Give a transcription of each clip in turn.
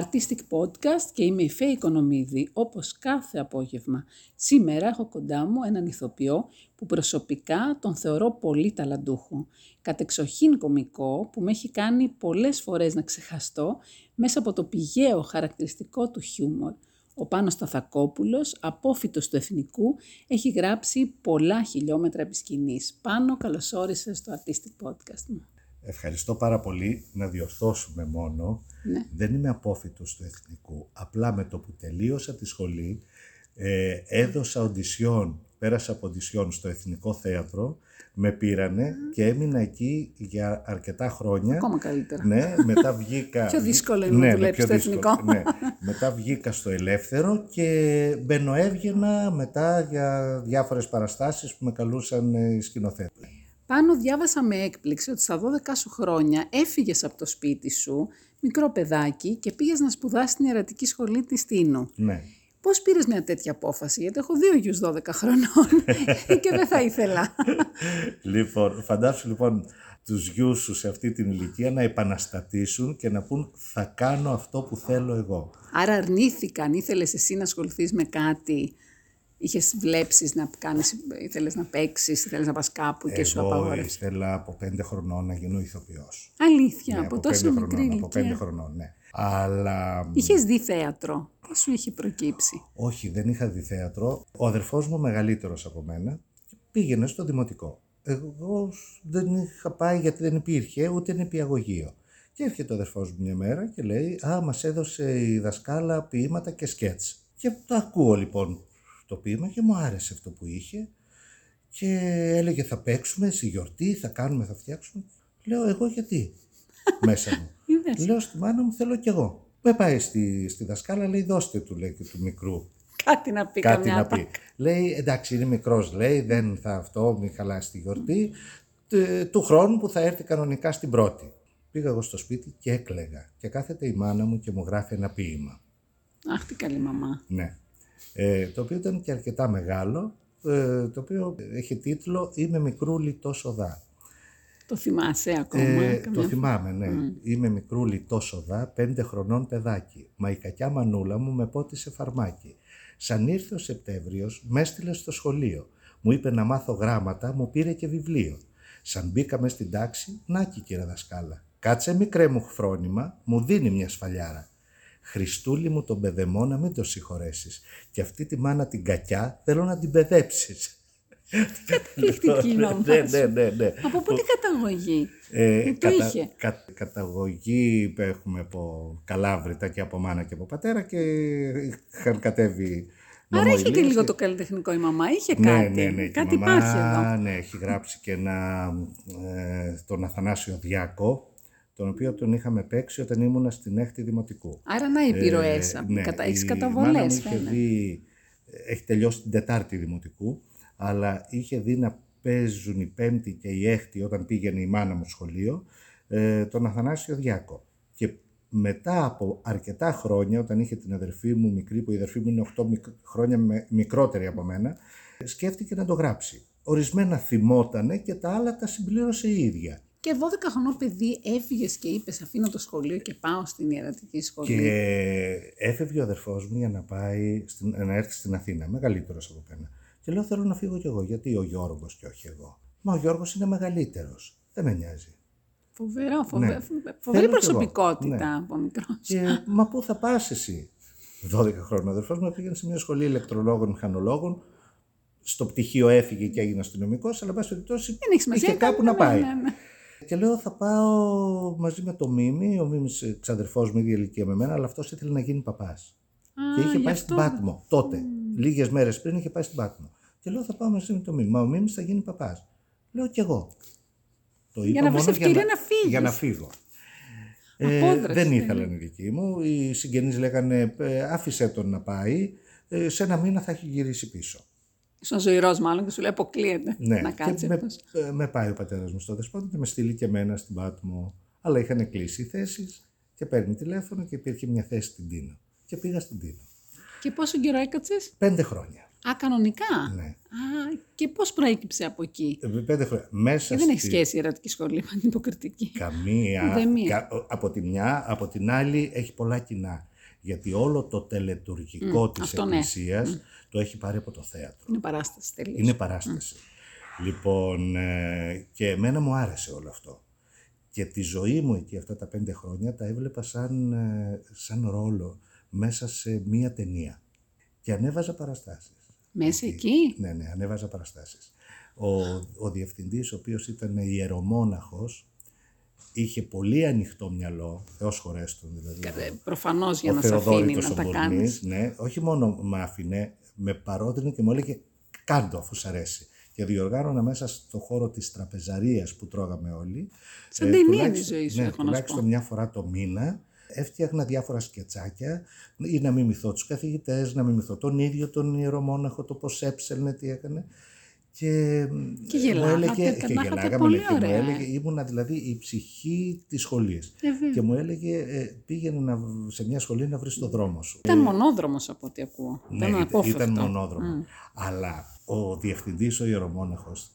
Artistic Podcast και είμαι η Φέη Οικονομίδη, όπως κάθε απόγευμα. Σήμερα έχω κοντά μου έναν ηθοποιό που προσωπικά τον θεωρώ πολύ ταλαντούχο. Κατεξοχήν κομικό που με έχει κάνει πολλές φορές να ξεχαστώ μέσα από το πηγαίο χαρακτηριστικό του χιούμορ. Ο Πάνος Σταθακόπουλος, απόφυτος του Εθνικού, έχει γράψει πολλά χιλιόμετρα επισκηνής. Πάνο, καλώς όρισες στο Artistic Podcast μου. Ευχαριστώ πάρα πολύ να διορθώσουμε μόνο. Ναι. Δεν είμαι απόφυτος του εθνικού. Απλά με το που τελείωσα τη σχολή ε, έδωσα οντισιόν, πέρασα από οντισιόν στο Εθνικό Θέατρο, με πήρανε και έμεινα εκεί για αρκετά χρόνια. Ακόμα καλύτερα. Ναι, μετά βγήκα... Πιο δύσκολο είναι ναι, να ναι, δουλέψεις πιο στο δύσκολο, Εθνικό. Ναι. Μετά βγήκα στο Ελεύθερο και μπαίνω έβγαινα μετά για διάφορες παραστάσεις που με καλούσαν ε, οι σκηνοθέτες. Πάνω διάβασα με έκπληξη ότι στα 12 σου χρόνια έφυγες από το σπίτι σου, μικρό παιδάκι, και πήγες να σπουδάσεις στην ιερατική σχολή της Τίνου. Ναι. Πώς πήρες μια τέτοια απόφαση, γιατί έχω δύο γιους 12 χρονών και δεν θα ήθελα. Λοιπόν, φαντάσου λοιπόν τους γιους σου σε αυτή την ηλικία να επαναστατήσουν και να πούν θα κάνω αυτό που θέλω εγώ. Άρα αρνήθηκαν, ήθελες εσύ να ασχοληθείς με κάτι, είχες βλέψεις να κάνεις, ήθελες να παίξεις, ήθελες να πας κάπου και σου εγώ απαγόρευσες; ήθελα από πέντε χρονών να γίνω ηθοποιός. Αλήθεια, Ναι, από τόσο πέντε μικρή χρονών, από πέντε ηλικία. χρονών, ναι. Αλλά Είχες δει θέατρο, πώς σου είχε προκύψει; όχι, δεν είχα δει θέατρο. Ο αδερφός μου μεγαλύτερος από μένα πήγαινε στο δημοτικό. Εγώ δεν είχα πάει γιατί δεν υπήρχε ούτε νηπιαγωγείο. Και έρχεται ο αδερφός μου μια μέρα και λέει «Α, μας έδωσε η δασκάλα ποίηματα και σκέτς». Και το ακούω λοιπόν το ποίημα και μου άρεσε αυτό που είχε και έλεγε θα παίξουμε στη γιορτή, θα κάνουμε, θα φτιάξουμε. Λέω εγώ γιατί μέσα μου. Είδες, Λέω στη μάνα μου θέλω κι εγώ. Με πάει στη, στη δασκάλα, λέει δώστε του λέει και του μικρού κάτι να πει κάτι καμιά να ατάκα. πει. Λέει εντάξει είναι μικρός λέει δεν θα αυτό μην χαλάσει τη γιορτή Τε- του χρόνου που θα έρθει κανονικά στην πρώτη. Πήγα εγώ στο σπίτι και έκλαιγα και κάθεται η μάνα μου και μου γράφει ένα ποίημα. Αχ, τι καλή μαμά. Ναι. Ε, το οποίο ήταν και αρκετά μεγάλο, ε, το οποίο έχει τίτλο «Είμαι μικρούλι τόσο δά». Το θυμάσαι ακόμα. Ε, καμιά το θυμάμαι, ναι. Είμαι μικρούλι τόσο δά, πέντε χρονών παιδάκι. Μα η κακιά μανούλα μου με πότισε φαρμάκι. Σαν ήρθε ο Σεπτέμβριος, με έστειλε στο σχολείο. Μου είπε να μάθω γράμματα, μου πήρε και βιβλίο. Σαν μπήκαμε στην τάξη, νάκι κύριε δασκάλα. Κάτσε μικρέ μου φρόνημα, μου δίνει μια σφαλιάρα. Χριστούλη μου τον παιδεμό να μην το συγχωρέσεις. Και αυτή τη μάνα την κακιά θέλω να την παιδέψεις. Καταπληκτική μαμά ναι, σου. ναι, ναι, ναι. Από πού την καταγωγή; Ε, Πού το είχε; κα- καταγωγή που έχουμε από Καλάβρητα και από μάνα και από πατέρα και είχαν κατέβει Άρα είχε και νομοηλίες λίγο το καλλιτεχνικό η μαμά, είχε Ναι, κάτι. ναι, ναι. και η κάτι μαμά, υπάρχει εδώ. Ναι, έχει γράψει και ένα, ε, τον Αθανάσιο Διάκο, τον οποίο τον είχαμε παίξει όταν ήμουνα στην έκτη δημοτικού. Άρα να οι επιρροές. Ε, από- ναι, κατα... Έχεις η μάνα μου καταβολές, είχε φαίνεται. δει, έχει τελειώσει την Τετάρτη Δημοτικού, αλλά είχε δει να παίζουν η Πέμπτη και η Έκτη όταν πήγαινε η μάνα μου σχολείο, ε, τον Αθανάσιο Διάκο. Και μετά από αρκετά χρόνια, όταν είχε την αδερφή μου μικρή, που η αδερφή μου είναι 8 μικ- χρόνια με- μικρότερη από μένα, σκέφτηκε να το γράψει. Ορισμένα θυμότανε και τα άλλα τα συμπλήρωσε η ίδια. Και 12 χρονών παιδί έφυγες και είπες: Αφήνω το σχολείο και πάω στην ιερατική σχολή. Και έφευγε ο αδερφός μου για να, πάει στην, να έρθει στην Αθήνα, μεγαλύτερος από μένα. Και λέω θέλω να φύγω κι εγώ, γιατί ο Γιώργος και όχι εγώ. Μα ο Γιώργος είναι μεγαλύτερος, δεν με νοιάζει. Φοβερό, φοβε... Ναι. φοβερή Θέλω κι εγώ. προσωπικότητα Ναι. από μικρός. Και μα πού θα πας εσύ; 12 χρόνια ο αδερφός μου πήγαινε σε μια σχολή ηλεκτρολόγων, μηχανολόγων. Στο πτυχίο έφυγε και έγινε αστυνομικός, αλλά εν πάση περιπτώσει Δεν έχει σημασία. είχε κάπου να ναι, πάει. ναι, ναι. Και λέω θα πάω μαζί με το Μίμη, ο Μίμης ξαδερφός μου, ίδια ηλικία με μένα, αλλά αυτός ήθελε να γίνει παπάς. Α, Και είχε γι' πάει αυτό. στην Πάτμο τότε. Λίγες μέρες πριν είχε πάει στην Πάτμο. Και λέω θα πάω μαζί με το Μίμη. Μα ο Μίμης θα γίνει παπάς. Λέω κι εγώ. Το είπα να βρεις μόνο ευκαιρία να φύγεις. Για να φύγω. Απόδραση δεν είναι. ήθελαν οι δικοί μου. Οι συγγενείς λέγανε «Ε, άφησε τον να πάει. Ε, σε ένα μήνα θα έχει γυρίσει πίσω. Ήσουν ζωηρός, μάλλον και σου λέει: Αποκλείεται Ναι, να κάτσει και με, αυτός. ε, με πάει ο πατέρας μου στο δεσπότη και με στείλει και εμένα στην Πάτμο. Αλλά είχαν κλείσει οι θέσεις και παίρνει τηλέφωνο και υπήρχε μια θέση στην Τίνο. Και πήγα στην Τίνο. Και πόσο καιρό έκατσες; Πέντε χρόνια. Α, κανονικά; Ναι. Α, και πώς προέκυψε από εκεί; Ε, Πέντε χρόνια. Μέσα Και δεν έχει στη- σχέση η ερωτική σχολή με την υποκριτική. Καμία. Ουδέμια. Κα- από τη μια, από την άλλη έχει πολλά κοινά. Γιατί όλο το τελετουργικό της αυτό ναι. Εκκλησίας το έχει πάρει από το θέατρο. Είναι παράσταση τελείως. Είναι παράσταση. Λοιπόν, ε, και εμένα μου άρεσε όλο αυτό. Και τη ζωή μου εκεί αυτά τα πέντε χρόνια τα έβλεπα σαν, ε, σαν ρόλο μέσα σε μία ταινία. Και ανέβαζα παραστάσεις. Μέσα εκεί. Ναι, ναι, ανέβαζα παραστάσεις. Ο, ο διευθυντής, ο οποίος ήταν ιερομόναχος, είχε πολύ ανοιχτό μυαλό, Θεός χωρέστον δηλαδή. Ε, Προφανώς για ο να σε αφήνει Θεοδόρητος να ο τα Μπορνής, κάνεις. ναι, όχι μόνο με άφηνε, με παρότρινε και μου έλεγε κάντο αφού σ' αρέσει. Και διοργάνωνα μέσα στο χώρο της τραπεζαρίας που τρώγαμε όλοι. Σαν ταινία είναι η τουλάχιστον- ζωή σου, ναι, έχω να σου τουλάχιστον πω. μια φορά το μήνα έφτιαχνα διάφορα σκετσάκια ή να μιμηθώ τους καθηγητές, να μιμηθώ τον ίδιο τον ιερομόναχο, το πώς έψελνε, τι έκανε. Και, Και μου γελάγατε, έλεγε, και περνάγατε γελάγαμε, πολύ λέει, και μου ωραία. έλεγε, ήμουνα δηλαδή η ψυχή της σχολής. Ε, βέβαια. Και μου έλεγε, ε, πήγαινε να, β- σε μια σχολή να βρεις το δρόμο σου. Ήταν μονόδρομος από ό,τι ακούω. Ναι, ήταν ήταν, απόφευκτο. ήταν μονόδρομος. Αλλά ο διευθυντής, ο ιερομόναχος,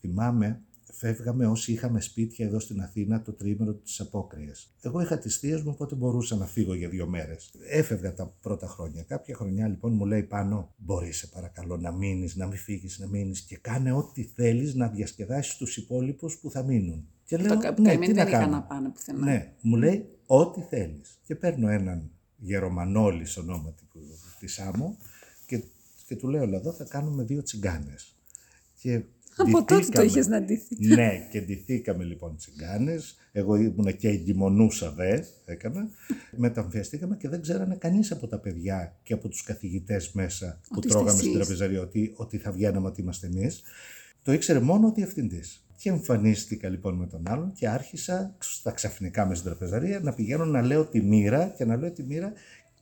θυμάμαι, φεύγαμε όσοι είχαμε σπίτια εδώ στην Αθήνα το τρίμηνο της απόκριας. Εγώ είχα τις θείες μου, οπότε μπορούσα να φύγω για δύο μέρες. Έφευγα τα πρώτα χρόνια. Κάποια χρονιά λοιπόν μου λέει πάνω, μπορείς σε παρακαλώ να μείνεις, να μην φύγεις, να μείνεις και κάνε ό,τι θέλεις να διασκεδάσεις τους υπόλοιπους που θα μείνουν. Και λέω, Το κα- ναι, καημένοι τι να δεν είχαν κάνω; να πάνε πουθενά. Ναι, μου λέει ό,τι θέλεις. Και παίρνω έναν γερομανόλης ονόματι που- της άμμο και, και του λέω, «Έλα εδώ θα κάνουμε δύο τσιγκάνες. Και Από τότε το ντυθήκαμε. είχες να ντυθείς. Ναι, και ντυθήκαμε λοιπόν τσιγκάνες. Εγώ ήμουνα και εγκυμονούσα δε, έκανα. Μεταμφιαστήκαμε και δεν ξέρανε κανείς από τα παιδιά και από τους καθηγητές μέσα που Ότι είστε τρώγαμε στην εσείς. τραπεζαρία ότι, ότι θα βγαίναμε ότι είμαστε εμείς. Το ήξερε μόνο ο διευθυντής. Και εμφανίστηκα λοιπόν με τον άλλον και άρχισα στα ξαφνικά με στην τραπεζαρία να πηγαίνω να λέω τη μοίρα και να λέω τη μοίρα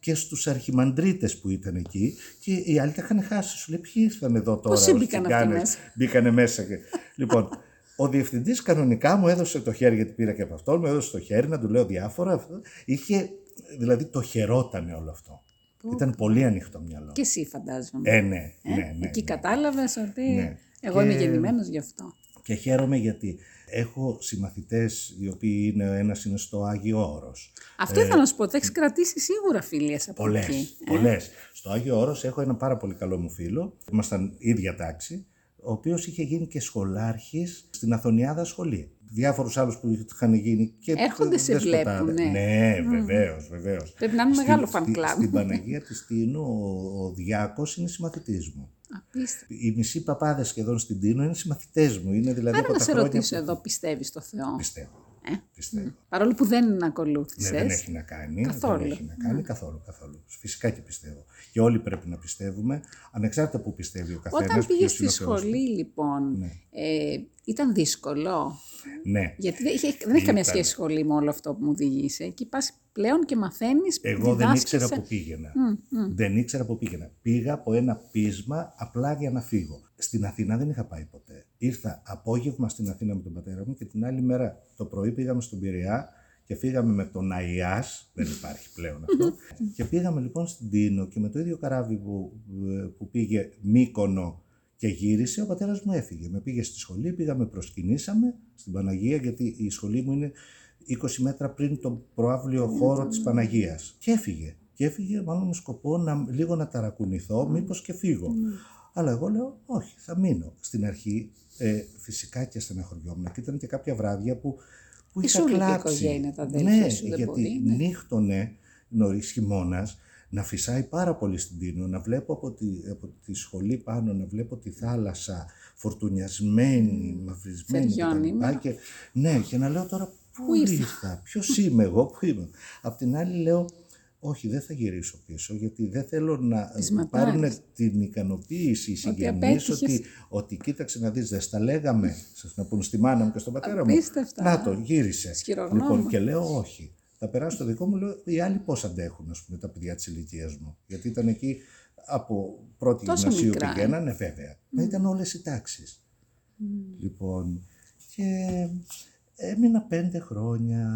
και στους αρχιμαντρίτες που ήταν εκεί και οι άλλοι τα είχαν χάσει. Σου λέει ποιοι ήρθαν εδώ τώρα. Πώς ως μπήκαν αυτοί τσιγκάνες;» μέσα; Μπήκανε μέσα. Και... λοιπόν, ο διευθυντής κανονικά μου έδωσε το χέρι, γιατί πήρα και από αυτόν, μου έδωσε το χέρι να του λέω διάφορα. Αυτό. Είχε, δηλαδή το χαιρότανε όλο αυτό. Ήταν πολύ ανοιχτό μυαλό. Και εσύ φαντάζομαι. Ε, ναι, ναι, ναι. Εκεί ναι. κατάλαβες ότι Ναι. εγώ Και- είμαι γεννημένος γι' αυτό. Και χαίρομαι γιατί έχω συμμαθητές οι οποίοι είναι, ο ένας είναι στο Άγιο Όρος. Αυτό ήθελα να σου πω, ότι έχεις κρατήσει σίγουρα φίλες από Πολλές, εκεί. ε; πολλές. Στο Άγιο Όρος έχω ένα πάρα πολύ καλό μου φίλο, ήμασταν ίδια τάξη, ο οποίος είχε γίνει και σχολάρχης στην Αθωνιάδα σχολή. Διάφορους άλλους που είχαν γίνει και Έρχονται, σε δεσποτάδες. βλέπουν, ναι. Ναι, βεβαίως, βεβαίως. Πρέπει να είναι Στην- μεγάλο fan στη- club. Στην Παναγία της Τίνου ο, ο Διάκος είναι συμμαθητής μου. Απίστευτο. Οι μισοί παπάδες σχεδόν στην Τίνο είναι συμμαθητές μου. Είναι δηλαδή Άρα από να τα σε χρόνια ρωτήσω που- εδώ, πιστεύεις στο Θεό; Πιστεύω. Ε; Πιστεύω. Παρόλο που δεν Ναι, ακολούθησες. δεν έχει να κάνει. Καθόλου. Δεν έχει να κάνει καθόλου, καθόλου. Φυσικά και πιστεύω. Και όλοι πρέπει να πιστεύουμε, ανεξάρτητα που πιστεύει ο καθένας. Όταν πήγες στη σχολή, λοιπόν, Ναι. ε, ήταν δύσκολο. Ναι. Γιατί δεν, είχε, δεν έχει καμία Ήταν. σχέση η σχολή με όλο αυτό που μου διηγείσαι. Εκεί πας πλέον και μαθαίνεις, Εγώ δεν ήξερα διδάσκεσαι. που πήγαινα. Δεν ήξερα που πήγαινα. Πήγα από ένα πείσμα απλά για να φύγω. Στην Αθήνα δεν είχα πάει ποτέ. Ήρθα απόγευμα στην Αθήνα με τον πατέρα μου και την άλλη μέρα το πρωί πήγαμε στον Πειραιά και φύγαμε με τον Αϊάς, δεν υπάρχει πλέον αυτό, και πήγαμε λοιπόν στην Τίνο και με το ίδιο καράβι που, που πήγε Μύκονο και γύρισε, ο πατέρας μου έφυγε. Με πήγε στη σχολή, πήγαμε, προσκυνήσαμε στην Παναγία, γιατί η σχολή μου είναι 20 μέτρα πριν τον προάβλιο χώρο της Παναγίας. Και έφυγε. Και έφυγε μάλλον με σκοπό να, λίγο να ταρακουνηθώ, μήπως και φύγω. Αλλά εγώ λέω, όχι, θα μείνω. Στην αρχή ε, φυσικά και στεναχωριόμουν. Και ήταν και κάποια βράδια που, που Και είχα σου λείπει η κλάψει. οικογένεια, τα αδέλφια ναι, σου, δεν γιατί μπορεί, ναι. νύχτωνε νωρίς χειμώνας, να φυσάει πάρα πολύ στην Τίνο, να βλέπω από τη, από τη σχολή πάνω, να βλέπω τη θάλασσα φορτουνιασμένη, μαυρισμένη Φεριώνυμα. κτλ. Και, ναι, και να λέω τώρα πού, Πού ήρθα; ήρθα, ποιος είμαι εγώ, πού είμαι. Απ' την άλλη λέω, όχι δεν θα γυρίσω πίσω γιατί δεν θέλω να Τις πάρουν ματάρεις. την ικανοποίηση οι συγγενείς απέτυχες. ότι, ότι κοίταξε να δεις δεν στα λέγαμε σας να πούν στη μάνα μου και στον πατέρα μου Απίστευτα. να το γύρισε Σχηρογνώμων. λοιπόν και λέω όχι θα περάσω το δικό μου λέω οι άλλοι πώς αντέχουν ας πούμε τα παιδιά της ηλικίας μου γιατί ήταν εκεί από πρώτη Τόσο γυμνασίου μικρά, ε. πηγαίνανε βέβαια μα ήταν όλες οι τάξεις λοιπόν και Έμεινα πέντε χρόνια.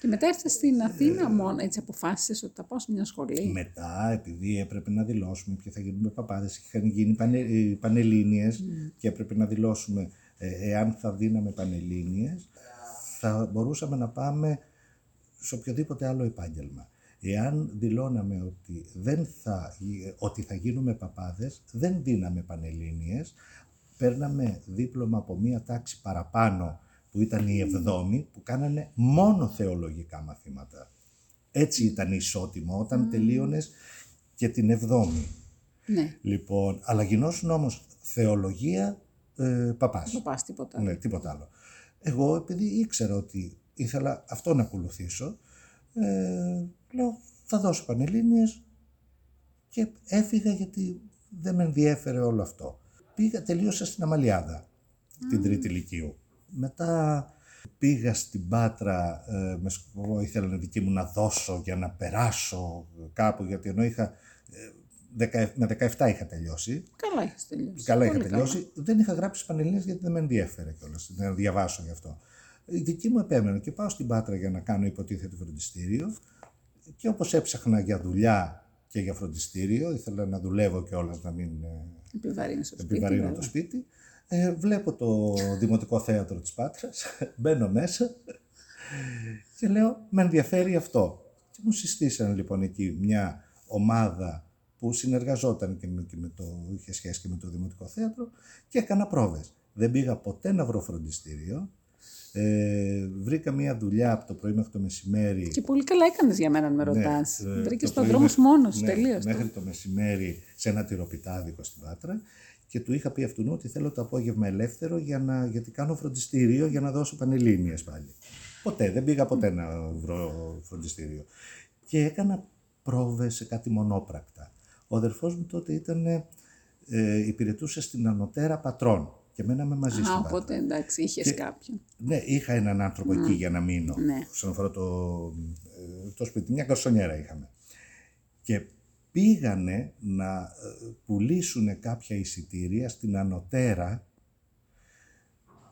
Και μετά ήρθες στην Αθήνα μόνο, έτσι αποφάσισες ότι θα πάω σε μια σχολή. Μετά, επειδή έπρεπε να δηλώσουμε ποιοι θα γίνουμε παπάδες, είχαν γίνει πανε, ε, πανελλήνιες και έπρεπε να δηλώσουμε ε, εάν θα δίναμε πανελλήνιες, θα μπορούσαμε να πάμε σε οποιοδήποτε άλλο επάγγελμα. Εάν δηλώναμε ότι, δεν θα, ότι θα γίνουμε παπάδες, δεν δίναμε πανελλήνιες, παίρναμε δίπλωμα από μία τάξη παραπάνω που ήταν η εβδόμη, που κάνανε μόνο θεολογικά μαθήματα. Έτσι ήταν ισότιμο όταν mm. τελείωνες και την εβδόμη. Ναι. Λοιπόν, αλλά γινώσουν όμως θεολογία ε, παπάς. Παπάς, τίποτα. Ναι, τίποτα άλλο. Εγώ επειδή ήξερα ότι ήθελα αυτό να ακολουθήσω, ε, λέω θα δώσω πανελλήνιες και έφυγα γιατί δεν με ενδιέφερε όλο αυτό. Πήγα, τελείωσα στην Αμαλιάδα, την τρίτη ηλικίου. Μετά πήγα στην Πάτρα, ε, με σκοπό ήθελα να δική μου να δώσω για να περάσω κάπου, γιατί ενώ είχα, ε, με 17 είχα τελειώσει. Καλά είχα τελειώσει. Καλά είχα τελειώσει. Δεν είχα γράψει Πανελλήνιες γιατί δεν με ενδιέφερε κιόλας, να διαβάσω γι' αυτό. Η δική μου επέμενε και πάω στην Πάτρα για να κάνω υποτίθεται φροντιστήριο και όπως έψαχνα για δουλειά και για φροντιστήριο, ήθελα να δουλεύω κιόλας να μην επιβαρύνω το σπίτι, ε, βλέπω το Δημοτικό Θέατρο της Πάτρας, μπαίνω μέσα και λέω με ενδιαφέρει αυτό. Και μου συστήσανε λοιπόν εκεί μια ομάδα που συνεργαζόταν και με, και με το, είχε σχέση και με το Δημοτικό Θέατρο και έκανα πρόβες. Δεν πήγα ποτέ να βρω φροντιστήριο, ε, βρήκα μια δουλειά από το πρωί μέχρι το μεσημέρι. Και πολύ καλά έκανες για μένα να με ρωτάς. Ναι, Βρήκες τον δρόμος μόνος ναι, τελείως. Μέχρι το μεσημέρι σε ένα τυροπιτάδικο στην Πάτρα και του είχα πει αυτού ότι θέλω το απόγευμα ελεύθερο για να, γιατί κάνω φροντιστήριο για να δώσω πανελλήνιες πάλι. Ποτέ, δεν πήγα ποτέ να βρω φροντιστήριο. Και έκανα πρόβες σε κάτι μονόπρακτα. Ο αδερφός μου τότε ήταν, ε, υπηρετούσε στην Ανωτέρα Πατρών και μέναμε μαζί στην Οπότε εντάξει, είχες κάποιον. Ναι, είχα έναν άνθρωπο εκεί για να μείνω. Ναι. Όσον αφορά το, ε, το σπίτι, μια καρσονιέρα είχαμε. Και πήγανε να ε, πουλήσουν κάποια εισιτήρια στην Ανωτέρα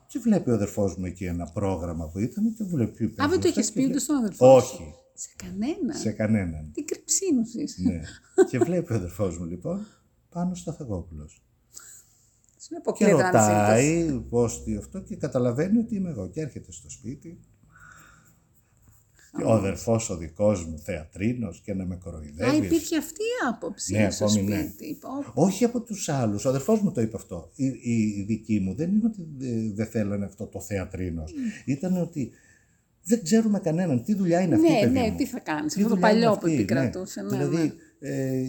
και βλέπει ο αδερφός μου εκεί ένα πρόγραμμα που ήταν και βλέπει. Α, δεν το είχες πει ούτε στον αδερφό Όχι. Σε κανέναν; Σε κανέναν. Τι κρυψίνους είσαι. Ναι. και βλέπει ο αδερφός μου λοιπόν πάνω στο Θαγόπουλος. Και ρωτάει πώς τι αυτό και καταλαβαίνει ότι είμαι εγώ. Και έρχεται στο σπίτι ο αδερφός ο δικός μου θεατρίνος και να με κοροϊδεύεις. Α, υπήρχε αυτή η άποψη ναι, στο ναι. σπίτι. Ναι. Όχι από τους άλλους. Ο αδερφός μου το είπε αυτό. Η, η, δική μου δεν είναι ότι δεν θέλανε αυτό το θεατρίνος. Mm. Ήταν ότι δεν ξέρουμε κανέναν τι δουλειά είναι αυτή. Ναι, ναι, τι θα κάνεις; Αυτό το παλιό που την κρατούσε. Ναι, δηλαδή, ναι. Ε,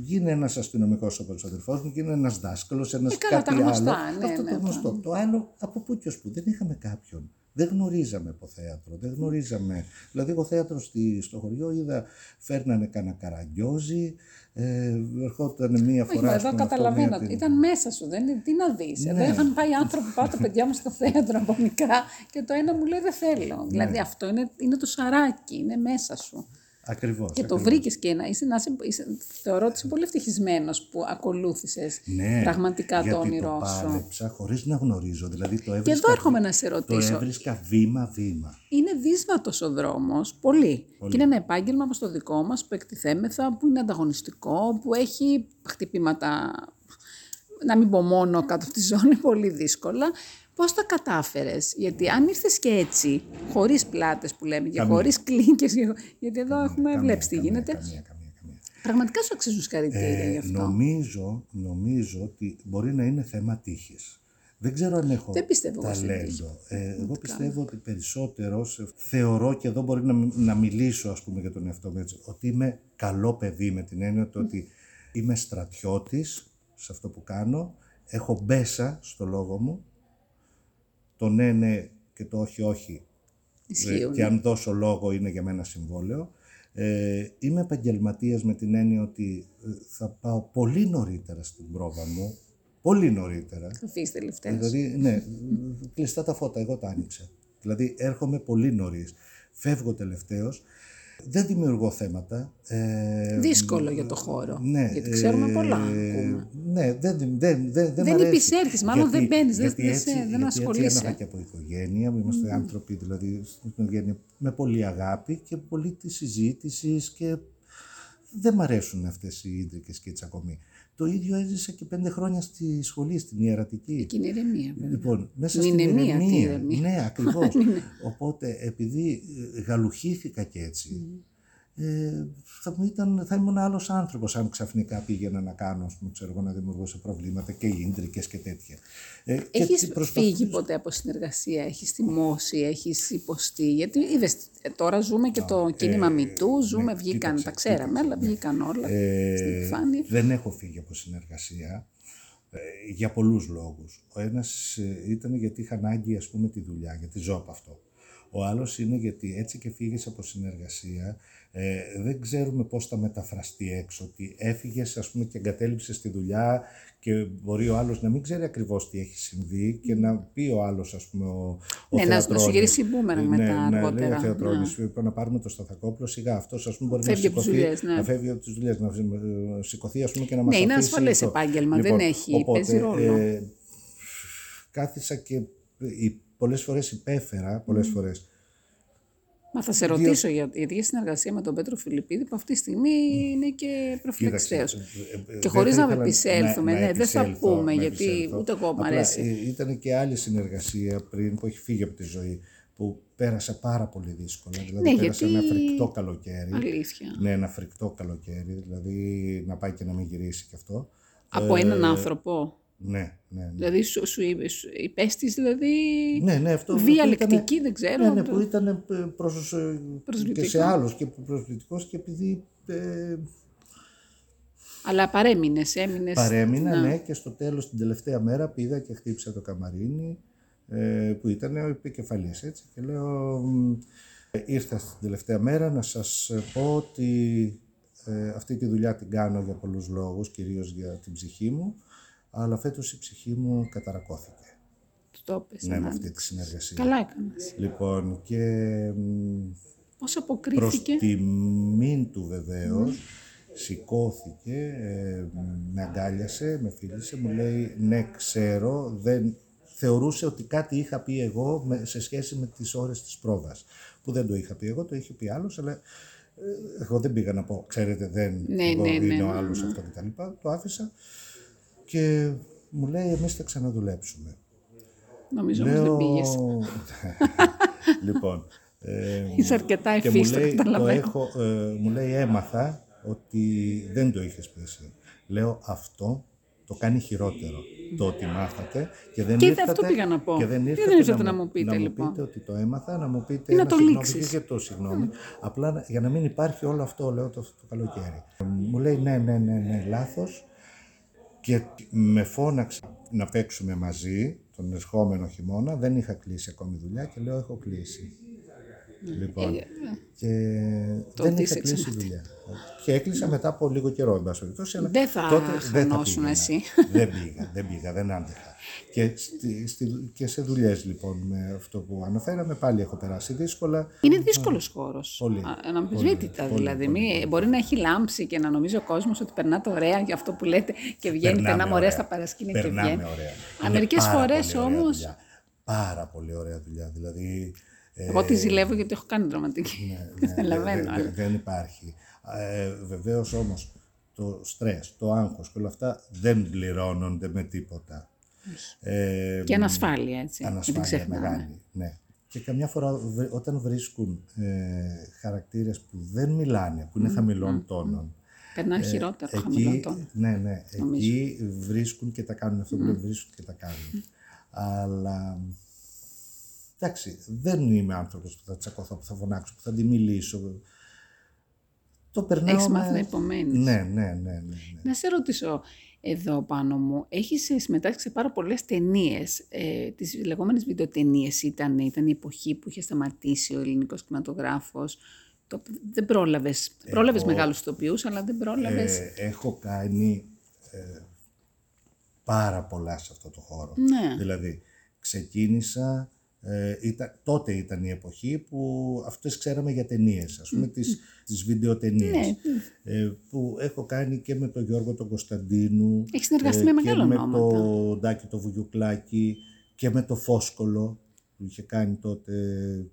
γίνει ένας αστυνομικός όπως ο αδερφός μου, γίνει ένας δάσκαλος, ένας ε, κάτι άλλο. Ναι, αυτό ναι, το γνωστό. Το άλλο από πού και ως πού. Δεν είχαμε κάποιον. Δεν γνωρίζαμε από θέατρο, δεν γνωρίζαμε. Δηλαδή, εγώ θέατρο στη, στο χωριό είδα, φέρνανε κανένα καραγκιόζι, ε, ερχόταν μία φορά. Όχι, εδώ καταλαβαίνω. Την... Ήταν μέσα σου, δεν είναι. Τι να δεις. Ναι. Εδώ είχαν πάει άνθρωποι, πάω τα παιδιά μου στο θέατρο από μικρά και το ένα μου λέει δεν θέλω. Ναι. Δηλαδή, αυτό είναι, είναι το σαράκι, είναι μέσα σου. Ακριβώς. Και το βρήκες και να είσαι, να είσαι, θεωρώ ότι είσαι πολύ ευτυχισμένος που ακολούθησες ναι, πραγματικά το όνειρό σου. Το πάλεψα χωρίς να γνωρίζω. Δηλαδή το έβρισκα, και εδώ έρχομαι να σε ρωτήσω. Το έβρισκα βήμα-βήμα. Είναι δύσβατος ο δρόμος, πολύ. πολύ. Και είναι ένα επάγγελμα όπως το δικό μας που εκτιθέμεθα, που είναι ανταγωνιστικό, που έχει χτυπήματα. Να μην πω μόνο κάτω από τη ζώνη, πολύ δύσκολα. Πώς τα κατάφερες, γιατί αν ήρθες και έτσι, χωρίς πλάτες που λέμε και χωρίς κλίνκες, γιατί εδώ έχουμε βλέπεις τι γίνεται. Καμία, καμία, καμία. Πραγματικά σου αξίζουν συγχαρητήρια ε, γι' αυτό. Νομίζω, νομίζω ότι μπορεί να είναι θέμα τύχης. Δεν ξέρω αν έχω Δεν πιστεύω ταλέντο. Ε, εγώ πιστεύω ότι περισσότερος θεωρώ και εδώ μπορεί να, να μιλήσω ας πούμε για τον εαυτό μου έτσι, ότι είμαι καλό παιδί με την έννοια ότι είμαι στρατιώτης σε αυτό που κάνω, έχω μπέσα στο λόγο μου, το ναι ναι και το όχι όχι Ισχύουν. και αν δώσω λόγο είναι για μένα συμβόλαιο. Ε, είμαι επαγγελματίας με την έννοια ότι ε, θα πάω πολύ νωρίτερα στην πρόβα μου. Πολύ νωρίτερα. Θα αφήσει τελευταία. Δηλαδή, ναι, κλειστά τα φώτα, εγώ τα άνοιξα. Δηλαδή, έρχομαι πολύ νωρίς. Φεύγω τελευταίος. Δεν δημιουργώ θέματα. Ε, Δύσκολο για το χώρο. Ναι, γιατί ξέρουμε πολλά. ε, ακούμε. Ναι, δεν, δεν, δεν, δεν, Δεν μ' αρέσει. υπησέρχεις, μάλλον δεν μπαίνεις, δεν- γιατί δεν έτσι- σε- δεν γιατί ασχολείσαι. Έτσι έμαθα και από οικογένεια, είμαστε άνθρωποι δηλαδή στην οικογένεια με πολύ αγάπη και πολύ της συζήτησης και δεν μ' αρέσουν αυτές οι ίντρικες και οι τσακωμοί. Το ίδιο έζησα και πέντε χρόνια στη σχολή, στην ιερατική. Και είναι ηρεμία, βέβαια. Λοιπόν, μέσα Την στην ηρεμία, τι ηρεμία. ηρεμία. Ναι, ακριβώς. Οπότε, επειδή ε, γαλουχήθηκα και έτσι, ε, θα, μου ήταν, θα ήμουν άλλος άνθρωπος αν ξαφνικά πήγαινα να κάνω, ας πούμε, ξέρω εγώ, να δημιουργήσω προβλήματα και ίντρικες και τέτοια. Ε, και Έχεις προσπαθήσω- φύγει ποτέ από συνεργασία, έχεις θυμώσει, έχεις υποστεί, γιατί είδες, ε, τώρα ζούμε και το κίνημα μητού, ζούμε, ναι, βγήκαν, κοίταξε, τα ξέραμε, κοίταξε, αλλά ναι. βγήκαν όλα Ε, στην επιφάνεια. δεν έχω φύγει από συνεργασία ε, για πολλούς λόγους. Ο ένας ε, ήταν γιατί είχα ανάγκη ας πούμε τη δουλειά, γιατί ζω από αυτό. Ο άλλος είναι γιατί έτσι και φύγεις από συνεργασία ε, δεν ξέρουμε πώς θα μεταφραστεί έξω. Ότι έφυγες ας πούμε και εγκατέλειψες τη δουλειά και μπορεί ο άλλος να μην ξέρει ακριβώς τι έχει συμβεί και να πει ο άλλος ας πούμε ο, ο Ναι, να- να σου Θεατρώνης. γυρίσει μπούμερανγκ Ναι, μετά ναι, αργότερα. λέει ο Θεατρώνης, Ναι. είπε να πάρουμε το Σταθακόπουλο σιγά. Αυτός ας πούμε μπορεί Φεύγει να από τις σηκωθεί, δουλειές, ναι. να φεύγει από τις δουλειές, να ε, σηκωθεί ας πούμε και να μας Ναι, είναι αφήσει ασφαλές αυτό. επάγγελμα, δεν έχει, παίζει ρόλο. ε, κάθισα και ε, πολλές φορές υπέφερα, πολλές φορές. Μα θα σε ρωτήσω, για- γιατί για συνεργασία με τον Πέτρο Φιλιππίδη, που αυτή τη στιγμή είναι και προφυλαξιστέος. Κοίταξε, ε, ε, Και δεν χωρίς θα να ήθελα επισέλθουμε, ναι, δεν θα επισέλθω, πούμε, να γιατί επισέλθω. ούτε εγώ μ' Απλά, αρέσει. ε, ήταν και άλλη συνεργασία πριν που έχει φύγει από τη ζωή, που πέρασε πάρα πολύ δύσκολα. Δηλαδή Ναι, πέρασε γιατί- ένα φρικτό καλοκαίρι. Αλήθεια. Ναι, ένα φρικτό καλοκαίρι, δηλαδή να πάει και να μην γυρίσει κι αυτό. Από Ε, έναν άνθρωπο. Ναι, ναι, ναι. Δηλαδή σου, σου, είπε- σου υπέστης δηλαδή Ναι, ναι, αυτό βία που λεκτική, ήτανε- δεν ξέρω. Ναι, ναι, το- που ήταν ε, προς, ε, και Προσβλητικό. σε άλλους και προσβλητικός και επειδή ε, Αλλά παρέμεινες, έμεινες. παρέμεινα, ναι, και στο τέλος την τελευταία μέρα πήγα και χτύπησα το καμαρίνι ε, που ήταν ο επικεφαλής, έτσι, και λέω μ, ε, ήρθα στην τελευταία μέρα να σας ε, πω ότι ε, αυτή τη δουλειά την κάνω για πολλούς λόγους, κυρίως για την ψυχή μου, αλλά φέτος η ψυχή μου καταρακώθηκε. Του το έπες, Ναι, με ναι. αυτή τη συνεργασία. Καλά έκανες. Λοιπόν, και μ, Πώς προς αποκρίθηκε. τιμήν του βεβαίως, σηκώθηκε, ε, με αγκάλιασε, με φίλησε, μου λέει ναι ξέρω, δεν... θεωρούσε ότι κάτι είχα πει εγώ με- σε σχέση με τις ώρες της πρόβας. Που δεν το είχα πει εγώ, το είχε πει άλλος, αλλά ε, εγώ δεν πήγα να πω, ξέρετε δεν, Ναι, εγώ ναι, είναι ναι, ο ναι, άλλος ναι. αυτό και τα λοιπά. Το άφησα και μου λέει εμείς θα ξαναδουλέψουμε. Νομίζω όμως δεν πήγες. λοιπόν. Ε, Είσαι αρκετά και μου ευφύστο, λέει, το καταλαβαίνω. έχω, ε, μου λέει έμαθα ότι δεν το είχες πει εσύ. Λέω αυτό το κάνει χειρότερο. Το ότι μάθατε και δεν Και ήρθατε, αυτό πήγα να πω. Και δεν Γιατί ήρθατε δεν ήρθατε να μου πείτε, να λοιπόν. πείτε ότι το έμαθα, να μου πείτε Ή να ένα το συγγνώμη λήξεις. και το συγγνώμη. Απλά να- για να μην υπάρχει όλο αυτό, λέω το, το καλοκαίρι. Μου λέει ναι, ναι, ναι, ναι, λάθος. Και με φώναξε να παίξουμε μαζί τον ερχόμενο χειμώνα. Δεν είχα κλείσει ακόμη δουλειά και λέω έχω κλείσει. Λοιπόν, Ε, και Το δεν είχα ντύσεξε κλείσει δουλειά. Και έκλεισα μετά από λίγο καιρό, εν πάση περιπτώσει. αλλά Δεν θα τότε δεν χανόσουν πήγαινα. εσύ. Δεν πήγα, δεν πήγα, δεν άντεχα. Και, στη, στη, και σε δουλειές λοιπόν με αυτό που αναφέραμε, πάλι έχω περάσει δύσκολα. Είναι δύσκολος χώρος. Πολύ. Αναμφισβήτητα Πολύ, δηλαδή. πολύ, Μη- μπορεί να έχει λάμψει και να νομίζει ο κόσμος ότι περνάτε ωραία για αυτό που λέτε και βγαίνετε Περνάμε να ωραία ωραία. στα παρασκήνια και Περνάμε βγαίνει. ωραία. Α, Είναι μερικές πάρα φορές πολύ ωραία όμως- δουλειά. Πάρα πολύ ωραία δουλειά. Δηλαδή. Ε, Εγώ τη ζηλεύω γιατί έχω κάνει δραματική. Ναι, ναι, Καταλαβαίνω. δεν- αλλά- δεν- δεν υπάρχει. Ε, Βεβαίως όμως το στρες, το άγχος και όλα αυτά δεν πληρώνονται με τίποτα. Ε, Και ανασφάλεια, έτσι. μην την ανασφάλεια ξεχνάμε. μεγάλη. Ναι. Και καμιά φορά βρε- όταν βρίσκουν ε, χαρακτήρες που δεν μιλάνε, που είναι χαμηλών τόνων, Περνάει χειρότερο χαμηλό Ε, εκεί, τόνο. ναι, ναι, εκεί βρίσκουν και τα κάνουν αυτό που λένε, βρίσκουν και τα κάνουν. Αλλά εντάξει, δεν είμαι άνθρωπος που θα τσακωθώ, που θα φωνάξω, που θα τη μιλήσω. Το περνάω Έχεις με- μάθει να υπομένεις. Ναι, ναι, ναι, ναι, ναι. Να σε ρωτήσω εδώ πάνω μου, έχεις ε, συμμετάσχει σε πάρα πολλές ταινίες. Ε, τις λεγόμενες βιντεοτενίες ήταν, ήταν η εποχή που είχε σταματήσει ο ελληνικός κινηματογράφος. Το, δεν πρόλαβες, πρόλαβες μεγάλους ηθοποιούς, αλλά δεν πρόλαβες. Ε, έχω κάνει ε, πάρα πολλά σε αυτό το χώρο. Ναι. Δηλαδή, ξεκίνησα Ε, ήταν, τότε ήταν η εποχή που αυτές ξέραμε για ταινίες, ας πούμε τις, τις βιντεοτενίες. Ναι. Ε, που έχω κάνει και με τον Γιώργο τον Κωνσταντίνου. Έχεις συνεργαστεί με μεγάλα και με ονόματα. τον Ντάκη το Βουγιουκλάκη και με το Φόσκολο που είχε κάνει τότε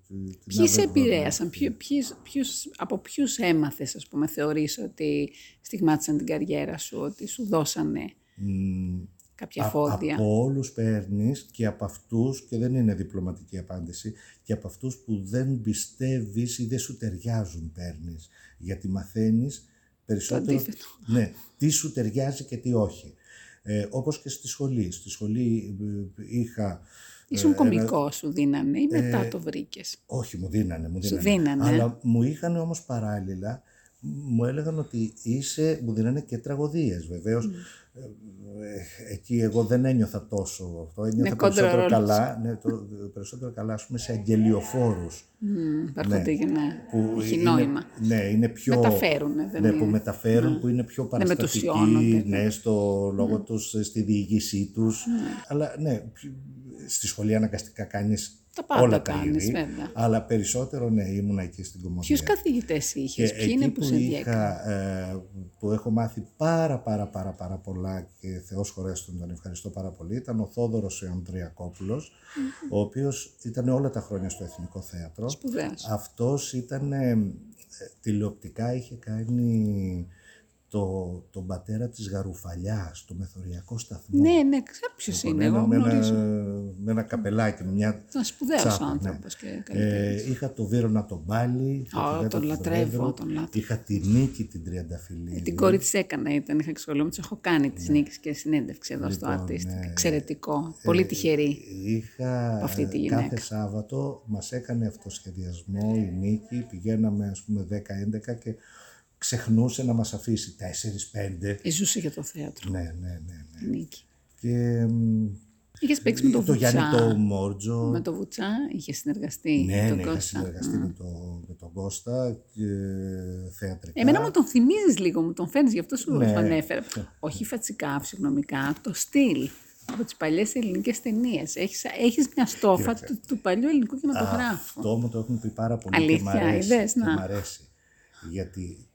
την Ποιοι σε Αβέβροδο. επηρέασαν, ποιοι, ποιους, ποιους, από ποιους έμαθες, ας πούμε, θεωρείς ότι στιγμάτισαν την καριέρα σου, ότι σου δώσανε Μ, κάποια Α- φόδια. Από όλους παίρνεις και από αυτούς, και δεν είναι διπλωματική απάντηση, και από αυτούς που δεν πιστεύεις ή δεν σου ταιριάζουν παίρνεις. Γιατί μαθαίνεις περισσότερο αντίθετο. ναι, τι σου ταιριάζει και τι όχι. Ε, όπως και στη σχολή. Στη σχολή ε, είχα... Ήσουν ε, κωμικό σου δίνανε ή μετά το βρήκες; Όχι, μου δίνανε. Μου Σου δίνανε. δίνανε. Αλλά μου είχαν όμως παράλληλα, μου έλεγαν ότι είσαι, μου δίνανε και τραγωδίες βεβαίως. Ε, ε, εκεί εγώ δεν ένιωθα τόσο αυτό, ένιωθα Ναι, κόντρα περισσότερο ρόλος. καλά, ναι, το, περισσότερο καλά ας πούμε σε αγγελιοφόρους. Μμμ, Έρχονται για να Που έχει είναι- νόημα. Ναι, είναι πιο... Μεταφέρουνε, δεν ναι, είναι. που μεταφέρουν, που είναι πιο μετουσιώνονται, παραστατικοί, ναι. ναι, στο λόγο τους, στη διήγησή τους. Αλλά ναι, πι- στη σχολή αναγκαστικά κάνεις Τα πάντα όλα τα κάνεις, είδη. βέβαια. Αλλά περισσότερο, ναι, ήμουνα εκεί στην Κομμωδία. Ποιους καθηγητές είχες, Και ποιοι είναι εκεί που που σε είχα, διέκαναν. ε, που έχω μάθει πάρα πάρα πάρα πάρα πολλά και Θεός χωρέστον τον ευχαριστώ πάρα πολύ, ήταν ο Θόδωρος ο Ανδριακόπουλος, ο οποίος ήταν όλα τα χρόνια στο Εθνικό Θέατρο. Σπουδαίος. Αυτός ήταν, ε, ε, τηλεοπτικά είχε κάνει το, τον πατέρα της Γαρουφαλιάς, το μεθοριακό σταθμό. Ναι, ναι, ξέρω ποιος Λοιπόν, είναι, ένα- εγώ με, ένα, γνωρίζω. με ένα καπελάκι, με μια Ήταν σπουδαίος τσάπα, άνθρωπος και Ε, καλλιτέχνης. είχα το Βίρονα τον Πάλι, είχα Α, τη Βέτα τον του λατρεύω, Προέδρου, τον λάτρευα. είχα τη Νίκη την Τριανταφυλλίδη. Την κόρη της έκανα, ήταν, είχα εξολόμη, της έχω κάνει της νίκης και συνέντευξη εδώ στο Ναι. Λοιπόν, Artistic. ναι. Εξαιρετικό, πολύ τυχερή. Είχα από αυτή τη ε, γυναίκα. κάθε Σάββατο, μας έκανε αυτοσχεδιασμό η Νίκη, πηγαίναμε ας πούμε 10-11 και ξεχνούσε να μας αφήσει 4-5. Ε, ζούσε για το θέατρο, Ναι, ναι, ναι. ναι. η Νίκη. Και μ, Είχες παίξει με το, το Βουτσά. Γιάννη το Μόρτζο. Με το Βουτσά είχε συνεργαστεί Ναι, με ναι, τον είχα Κώστα. συνεργαστεί με, το, με τον Κώστα και θεατρικά. Εμένα μου τον θυμίζεις λίγο, μου τον φέρνεις, γι' αυτό σου Ναι. σου ανέφερα. Όχι φατσικά, φυσιογνωμικά, το στυλ από τις παλιές ελληνικές ταινίες. Έχεις, έχεις μια στόφα του, του παλιού ελληνικού κινηματογράφου. Αυτό μου το έχουν πει πάρα πολύ Αλήθεια, και μ' αρέσει. είδες, και να. μ' αρέσει. Γιατί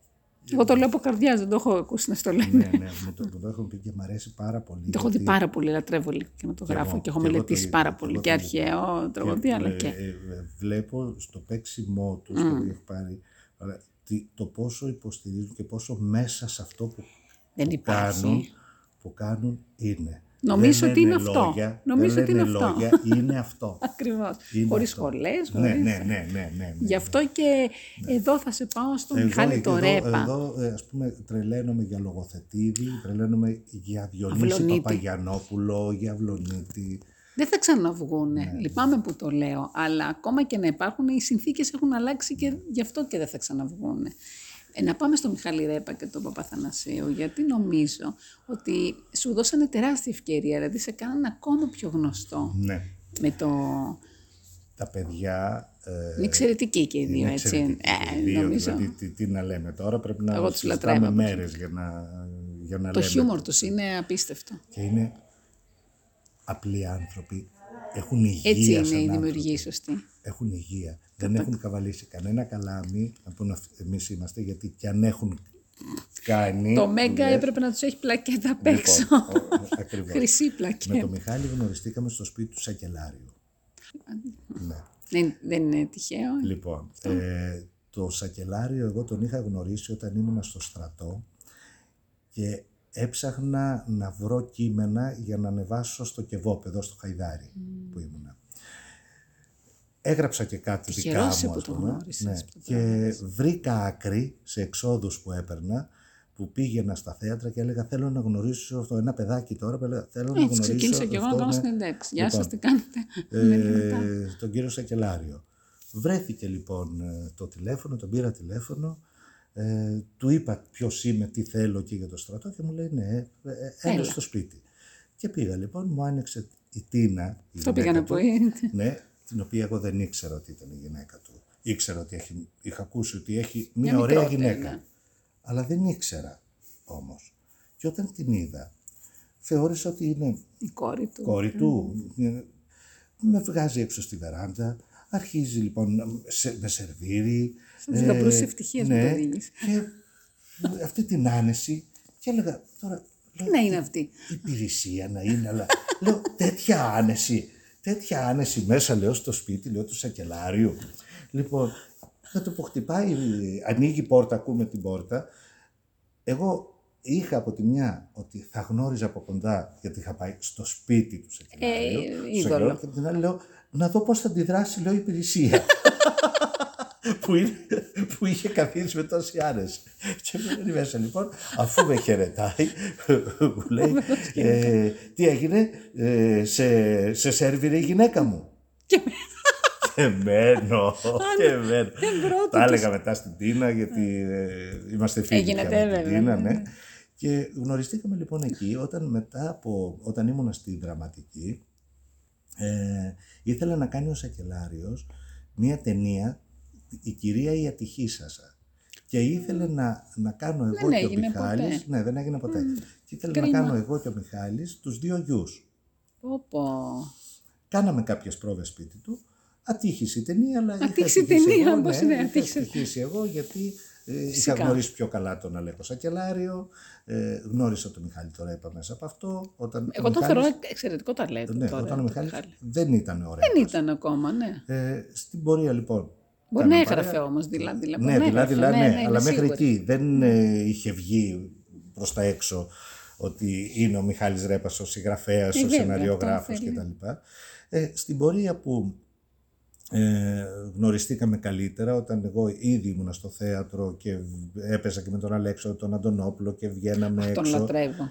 Εγώ το λέω από καρδιά, δεν το έχω ακούσει να στο λένε. ναι, ναι, μου το, μου το έχουν πει και μ' αρέσει πάρα πολύ. Το έχω δει γιατί- πάρα πολύ, λατρεύω λίγο κινηματογράφο εγώ, και έχω και εγώ το μελετήσει ίδιο, πάρα και πολύ εγώ και το ίδιο. αρχαίο τραγωδία, αλλά ε, και. ε, ε, βλέπω στο παίξιμό τους, mm. έχω πάρει, αλλά τι- το πόσο υποστηρίζουν και πόσο μέσα σε αυτό που, Δεν που υπάρχει. κάνουν, που κάνουν είναι. Νομίζω Δεν ότι είναι λένε αυτό. Λόγια, Νομίζω δεν ότι είναι λένε αυτό. λόγια, είναι αυτό. Ακριβώς. Είναι Χωρίς αυτό. σχολές, Ναι, χωρίς... ναι, ναι, ναι, ναι, ναι. Γι' αυτό και εδώ θα σε πάω στον Μιχάλη το Ναι. εδώ, Ρέπα. Εδώ, ε, ας πούμε, τρελαίνομαι για λογοθετήδη, τρελαίνομαι για Διονύση Αυλονίτη. Παπαγιανόπουλο, για Αυλονίτη. Δεν θα ξαναβγούν. Ναι. Λυπάμαι που το λέω. Αλλά ακόμα και να υπάρχουν, οι συνθήκες έχουν αλλάξει και γι' αυτό και δεν θα ξαναβγούν. Ε, να πάμε στο Μιχάλη Ρέπα και τον Παπαθανασίου, γιατί νομίζω ότι σου δώσανε τεράστια ευκαιρία, δηλαδή σε κάνανε ακόμα πιο γνωστό Ναι. με το... Τα παιδιά ε, Είναι εξαιρετικοί και οι δύο, είναι έτσι. εξαιρετικοί. Ε, Οι δύο, νομίζω. δηλαδή, τι, τι να λέμε τώρα, πρέπει να Εγώ τους συζητάμε λατρεύω. μέρες για να, για να Το λέμε. χιούμορ τους είναι απίστευτο. Και είναι απλοί άνθρωποι, έχουν υγεία Έτσι είναι σαν η άνθρωποι. δημιουργία σωστή. Έχουν υγεία. Δεν έχουν καβαλήσει κανένα καλάμι, να πούμε εμείς είμαστε, γιατί κι αν έχουν κάνει... Το Μέγκα λες, έπρεπε να τους έχει πλακέτα απ' έξω. Λοιπόν, ο- ακριβώς. Χρυσή Με πλακέτα. τον Μιχάλη γνωριστήκαμε στο σπίτι του Σακελάριου. ναι. Δεν, δεν είναι τυχαίο. Λοιπόν, ε, το Σακελάριο εγώ τον είχα γνωρίσει όταν ήμουν στο στρατό και έψαχνα να βρω κείμενα για να ανεβάσω στο Κεβόπεδο, στο Χαϊδάρι που ήμουνα. Έγραψα και κάτι δικά Τυχερός μου, είσαι που ας το πούμε. γνώρισες, Ναι. που το Και βρήκα άκρη σε εξόδους που έπαιρνα, που πήγαινα στα θέατρα και έλεγα θέλω να γνωρίσω αυτό, ένα παιδάκι τώρα που έλεγα θέλω να Έτσι γνωρίσω ξεκίνησα και εγώ να αυτό, κάνω ναι. συνεντεύξει. Γεια Λοιπόν, σας, τι κάνετε. Με λεπτά. ε, τον κύριο Σακελάριο. Βρέθηκε λοιπόν ε, το τηλέφωνο, τον πήρα τηλέφωνο, ε, του είπα ποιος είμαι, τι θέλω και για το στρατό και μου λέει ναι, ε, ε, έλα Έλα. στο σπίτι. Και πήγα λοιπόν, μου άνοιξε η Τίνα, η Αυτό γυναίκα πήγα να του, πω. ε. ναι, την οποία εγώ δεν ήξερα ότι ήταν η γυναίκα του. Ήξερα ότι έχει, είχα ακούσει ότι έχει μια, Μια ωραία μικρότερη, γυναίκα. ναι. Αλλά δεν ήξερα όμως. Και όταν την είδα, θεώρησα ότι είναι Η κόρη του. κόρη του. με βγάζει έξω στη βεράντα, αρχίζει λοιπόν σε, με σερβίρει. Σαν τις γαμπρούς ευτυχίες ναι, μου το δίνεις. Και αυτή την άνεση και έλεγα τώρα... Τι να είναι αυτή. Υπηρεσία να είναι, αλλά λέω τέτοια άνεση, τέτοια άνεση μέσα λέω στο σπίτι, λέω του σακελάριου. Λοιπόν, με το που χτυπάει, ανοίγει η πόρτα, ακούμε την πόρτα. Εγώ είχα από τη μια ότι θα γνώριζα από κοντά, γιατί είχα πάει στο σπίτι του σακελάριου. Ε, στο είδωλο. σακελάριο, και από την άλλη λέω, να δω πώς θα αντιδράσει, λέω, η υπηρεσία. που, είναι, που είχε καθίσει με τόση άνεση. Και μπαίνει μέσα λοιπόν, αφού με χαιρετάει, μου λέει, ε, τι έγινε, ε, σε, σε σερβιρε η γυναίκα μου. Και Και μένω, και μένω. δεν πρώτο Τα έλεγα μετά στην Τίνα, γιατί ε, είμαστε φίλοι Έγινε πια με την βέβαια, Τίνα, ναι. ναι. Και γνωριστήκαμε λοιπόν εκεί, όταν μετά από, όταν ήμουνα στη δραματική, ε, ήθελα να κάνει ο Σακελάριος μία ταινία, η κυρία η ατυχήσασα. Και ήθελε να, να κάνω εγώ Δεν και ο έγινε Μιχάλης, ποτέ. ναι δεν έγινε ποτέ, και ήθελε να Κρίμα. κάνω εγώ και ο Μιχάλης τους δύο γιους. Πω, πω. Κάναμε κάποιες πρόβες σπίτι του. Ατύχησε η ταινία, αλλά είχα Ατύχησε η ατυχήσει ταινία, εγώ, πώς ναι, είναι, είχα ατύχησε. ατυχήσει εγώ γιατί ε, είχα Φυσικά. γνωρίσει πιο καλά τον Αλέκο Σακελάριο, ε, γνώρισα τον Μιχάλη τώρα είπα μέσα από αυτό. Όταν ο Εγώ τον Μιχάλης- θεωρώ εξαιρετικό ταλέντο ναι, τώρα. όταν ο το Μιχάλης Μιχάλη. δεν ήταν ωραίο. Δεν ήταν ακόμα, ναι. Ε, στην πορεία λοιπόν. Μπορεί να κάναμε έγραφε παρέα. όμως δειλά-δειλά. Ναι, δηλαδή, ναι, ναι, αλλά είμαι μέχρι σίγουρη. εκεί δεν ε, είχε βγει προς τα έξω ότι είναι ο Μιχάλης Ρέπας ο συγγραφέας, Ε, ο βέβαια, σεναριογράφος αυτό θέλει. κτλ. Ε, στην πορεία που ε, γνωριστήκαμε καλύτερα όταν εγώ ήδη ήμουνα στο θέατρο και έπαιζα και με τον Αλέξο τον Αντωνόπουλο και βγαίναμε Τον έξω. λατρεύω.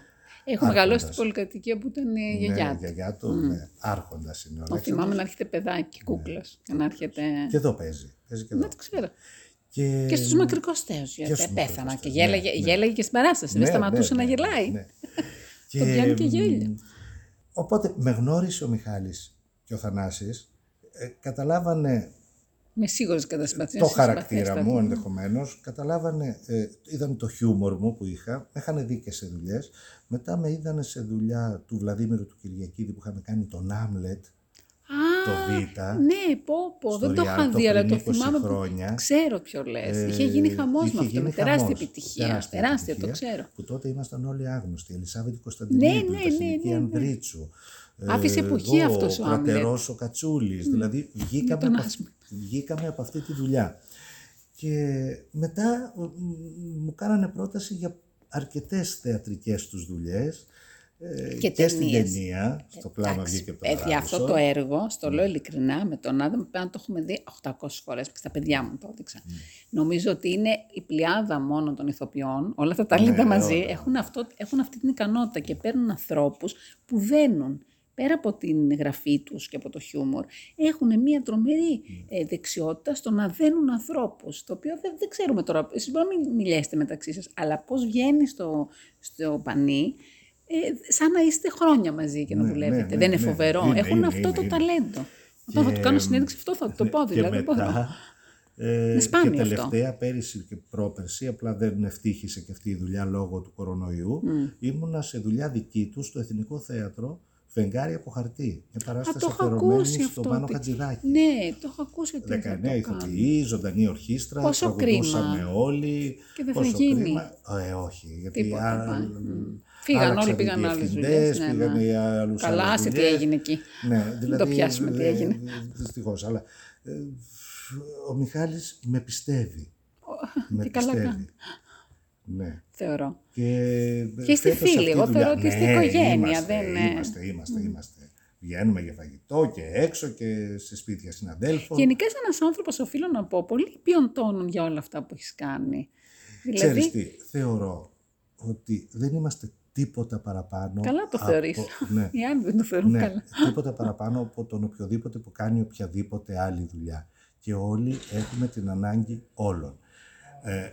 Έχω Άρχοντας. μεγαλώσει στην πολυκατοικία που ήταν η Ναι, γιαγιά του. γιαγιά του, ναι, άρχοντας είναι ο Το Αλέξανδρος. θυμάμαι να έρχεται παιδάκι, κούκλας. Και να έρχεται. Και εδώ παίζει. παίζει και εδώ. Ναι, το ξέρω. Και, Και στους μακρικοστέου. στους Γιατί πέθανα μακρικοστέους, και ναι, γέλαγε, ναι. γέλαγε και στην παράσταση. Δεν σταματούσε να γελάει. ναι. Το πιάνει και γέλιο. μ, Οπότε με γνώρισε ο Μιχάλης και ο Θανάσης, ε, καταλάβανε Με σίγουρες κατασπαθίε. το χαρακτήρα μου ενδεχομένως, καταλάβανε, ε, είδαν το χιούμορ μου που είχα, με είχαν δει και σε δουλειές. Μετά με είδανε σε δουλειά του Βλαδίμηρου του Κυριακίδη που είχαμε κάνει τον Άμλετ, το Β. Ναι, πω, πω. στο Δεν το Ριάλτο είχα δει, αλλά πριν το 20 θυμάμαι. χρόνια. Που... Ξέρω ποιο λες. Ε, είχε γίνει χαμός με είχε αυτό. γίνει Με τεράστια χαμός. επιτυχία. Τεράστια Τεράστια, το επιτυχία, ξέρω. Που τότε ήμασταν όλοι άγνωστοι. Ελισάβετ Κωνσταντινίδου, Ναι, η ναι, Βασιλική ναι, ναι, ναι. Ανδρίτσου. Άφησε εποχή εγώ, αυτός ο Άμλετ. κρατερός ο Κατσούλης. Δηλαδή βγήκαμε τον από, Άσμη. βγήκαμε από αυτή τη δουλειά. Και μετά μ, μου κάνανε πρόταση για αρκετές θεατρικές τους δουλειές ε, Και και στην ταινίες. ταινία, στο κλάμα Εντάξει, βγήκε από το Παιδιά, Παράδεισο. αυτό το έργο, στο λέω ειλικρινά, με τον Άδαμ πρέπει να το έχουμε δει 800 φορές. Και στα παιδιά μου το έδειξα. Νομίζω ότι είναι η πλειάδα μόνο των ηθοποιών, όλα τα ταλέντα Ναι, μαζί, όλα. έχουν, αυτό, έχουν αυτή την ικανότητα και παίρνουν ανθρώπους που δένουν. Πέρα από την γραφή τους και από το χιούμορ, έχουν μια τρομερή ε, δεξιότητα στο να δένουν ανθρώπους, το οποίο δεν, δεν ξέρουμε τώρα, εσείς μπορεί να μην μιλήσετε μεταξύ σας, αλλά πώς βγαίνει στο, στο πανί, ε, σαν να είστε χρόνια μαζί και να Ναι, δουλεύετε. ναι, ναι, δεν είναι ναι. φοβερό. Είναι, Έχουν είναι, αυτό είναι, το είναι. ταλέντο. Όταν θα Και, του κάνω συνέντευξη αυτό θα το πω, και δηλαδή. δεν μπορώ. μετά, ε, Είναι σπάνιο και αυτό. τελευταία πέρυσι και πρόπερσι, απλά δεν ευτύχησε και αυτή η δουλειά λόγω του κορονοϊού, ήμουνα σε δουλειά δική του στο Εθνικό Θέατρο Φεγγάρι από χαρτί. Μια Α, παράσταση το έχω αφιερωμένη ακούσει στον αυτό. Πάνο ότι- Χατζηδάκη. Ναι, το έχω ακούσει ότι 19 θα το κάνω. ηθοποιοί, ζωντανή ορχήστρα, Πόσο τραγουδούσαμε κρίμα. όλοι. Και δεν θα Πόσο γίνει. κρίμα. Ε, όχι, γιατί Τίποτα α- πάει. Μμ. Φύγαν άλλαξαν όλοι, οι πήγαν άλλες διευθυντές, δουλειές, ναι, πήγαν ναι. οι άλλους Καλά, άλλες άσε τι δουλειές. έγινε εκεί. Ναι, δηλαδή, πιάσουμε τι ε, έγινε. Δυστυχώς, αλλά ε, ο Μιχάλης με πιστεύει. με και καλά πιστεύει. κάνει. Ναι. Θεωρώ. Και, Και είστε φέτος φίλοι, αυτή εγώ η δουλειά- θεωρώ ότι είστε Ναι, οικογένεια, Είμαστε, δεν είναι- είμαστε, είμαστε, είμαστε. Βγαίνουμε για φαγητό και έξω και σε σπίτια συναδέλφων. Γενικά είσαι ένας άνθρωπος, οφείλω να πω, πολύ ποιον τόνων για όλα αυτά που έχεις κάνει. Ξέρεις Δηλαδή, τι, θεωρώ ότι δεν είμαστε τίποτα παραπάνω. καλά το από- θεωρείς. Ναι, Οι άλλοι δεν το θεωρούν ναι, καλά. τίποτα παραπάνω από τον οποιοδήποτε που κάνει οποιαδήποτε άλλη δουλειά. Και όλοι έχουμε την ανάγκη όλων. Ε,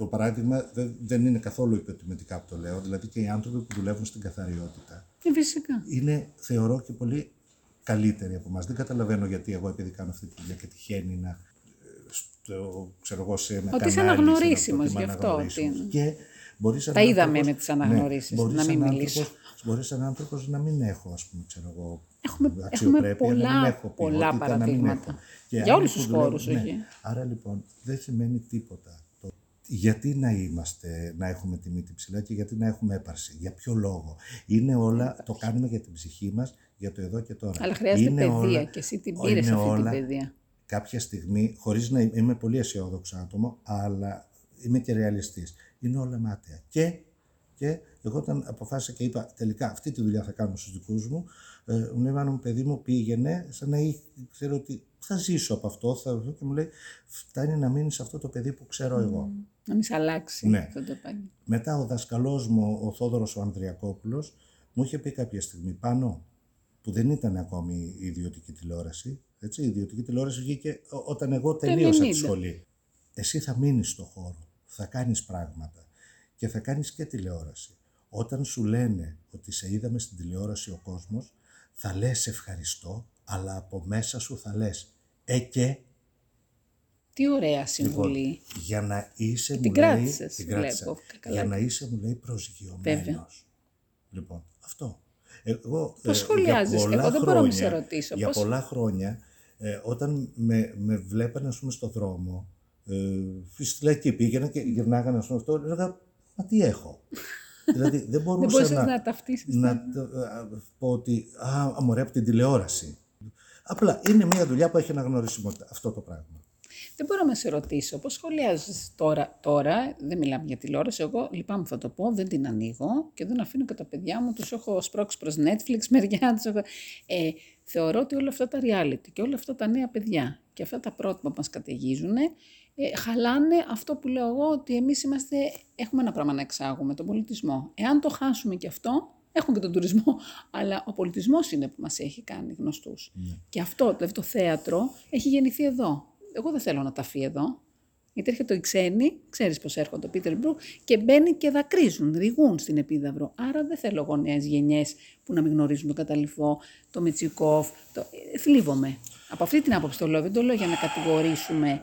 το παράδειγμα δεν, δεν είναι καθόλου υποτιμητικά που το λέω, δηλαδή και οι άνθρωποι που δουλεύουν στην καθαριότητα Ε, φυσικά. είναι, θεωρώ, και πολύ καλύτεροι από μας. Δεν καταλαβαίνω γιατί εγώ επειδή κάνω αυτή τη δουλειά και τυχαίνει να, ε, στο, ξέρω εγώ, σε ένα Ότι είσαι κανάλι, αναγνωρίσιμος σε ένα γι' αυτό, αναγνωρίσιμος. ότι είναι. Και μπορείς Τα σαν είδαμε άνθρωπος- με τις αναγνωρίσεις, μπορείς να σαν μην άνθρωπος μιλήσω. Μπορείς σαν άνθρωπος να μην έχω, ας πούμε, ξέρω εγώ, Έχουμε, έχουμε αξιοπρέπεια, να μην πολλά, έχω πολλά ποιότητα, να μην παραδείγματα. έχω. Και Για άλλοι όλους που τους δουλεύουν- χώρους, ναι. όχι. Άρα λοιπόν δεν σημαίνει τίποτα. Το... Γιατί να είμαστε, να έχουμε τη μύτη ψηλά και γιατί να έχουμε έπαρση; Για ποιο λόγο; Είναι όλα, το κάνουμε για την ψυχή μας, για το εδώ και τώρα. Αλλά χρειάζεται Είναι παιδεία όλα- και εσύ την είναι πήρες αυτή την όλα παιδεία. κάποια στιγμή, χωρίς να είμαι πολύ αισιόδοξο άτομο, αλλά είμαι και ρεαλιστής. Είναι όλα μάταια. Και, και εγώ όταν αποφάσισα και είπα τελικά αυτή τη δουλειά θα κάνω στους δικούς μου, ε, μου λέει «Μάνα μου παιδί μου πήγαινε σαν να είχε, ξέρω ότι θα ζήσω από αυτό θα, και μου λέει φτάνει να μείνεις αυτό το παιδί που ξέρω εγώ. Να μην σε αλλάξει Ναι. αυτό το επάγγελμα. Μετά ο δασκαλός μου, ο Θόδωρος ο Ανδριακόπουλος, μου είχε πει κάποια στιγμή πάνω, που δεν ήταν ακόμη η ιδιωτική τηλεόραση, έτσι, η ιδιωτική τηλεόραση βγήκε ό- όταν εγώ τελείωσα τη 90. σχολή. Εσύ θα μείνεις στο χώρο, θα κάνεις πράγματα και θα κάνεις και τηλεόραση. Όταν σου λένε ότι σε είδαμε στην τηλεόραση ο κόσμος, θα λες ευχαριστώ, αλλά από μέσα σου θα λες ε και Τι ωραία Λοιπόν, συμβουλή. για να είσαι, Την μου λέει, κράτησες, την κράτησα. βλέπω. Καλά για να έκανες. είσαι, μου λέει, προσγειωμένος. Βέβαια. Λοιπόν, αυτό. Εγώ, Πώς για σχολιάζεις; πολλά Εγώ δεν μπορώ να χρόνια- σε ρωτήσω. Για Πώς- πολλά χρόνια, ε, όταν με, με βλέπανε, ας πούμε, στο δρόμο, ε, στη λαϊκή πήγαινα και γυρνάγανε, ας πούμε, αυτό, έλεγα, μα τι έχω; δηλαδή, δεν Δεν μπορούσα μπορούσες να, να ταυτίσεις. να το- α, πω ότι, α, μωρέ, από την τηλεόραση. Απλά είναι μια δουλειά που έχει αναγνωρισιμότητα, αυτό το πράγμα. Δεν μπορώ να σε ρωτήσω πώς σχολιάζεις τώρα, τώρα, δεν μιλάμε για τηλεόραση, εγώ λυπάμαι θα το πω, δεν την ανοίγω και δεν αφήνω και τα παιδιά μου, τους έχω σπρώξει προς Netflix, μεριά τους έχω... Ε, θεωρώ ότι όλα αυτά τα reality και όλα αυτά τα νέα παιδιά και αυτά τα πρότυπα που μας καταιγίζουν, ε, χαλάνε αυτό που λέω εγώ ότι εμείς είμαστε, έχουμε ένα πράγμα να εξάγουμε, τον πολιτισμό. Εάν το χάσουμε και αυτό, έχουμε και τον τουρισμό, αλλά ο πολιτισμός είναι που μας έχει κάνει γνωστούς. Και αυτό, δηλαδή το θέατρο, έχει γεννηθεί εδώ. Εγώ δεν θέλω να ταφεί εδώ. Γιατί έρχεται οι ξένοι, ξέρεις πώς έρχονται ο Πίτερ Μπρου, και μπαίνει και δακρύζουν, ρηγούν στην Επίδαυρο. Άρα δεν θέλω εγώ νέες γενιές που να μην γνωρίζουν τον Καταληφό, το Μετσικόφ. Το... Ε, θλίβομαι. Από αυτή την άποψη το λέω, δεν το λέω για να κατηγορήσουμε.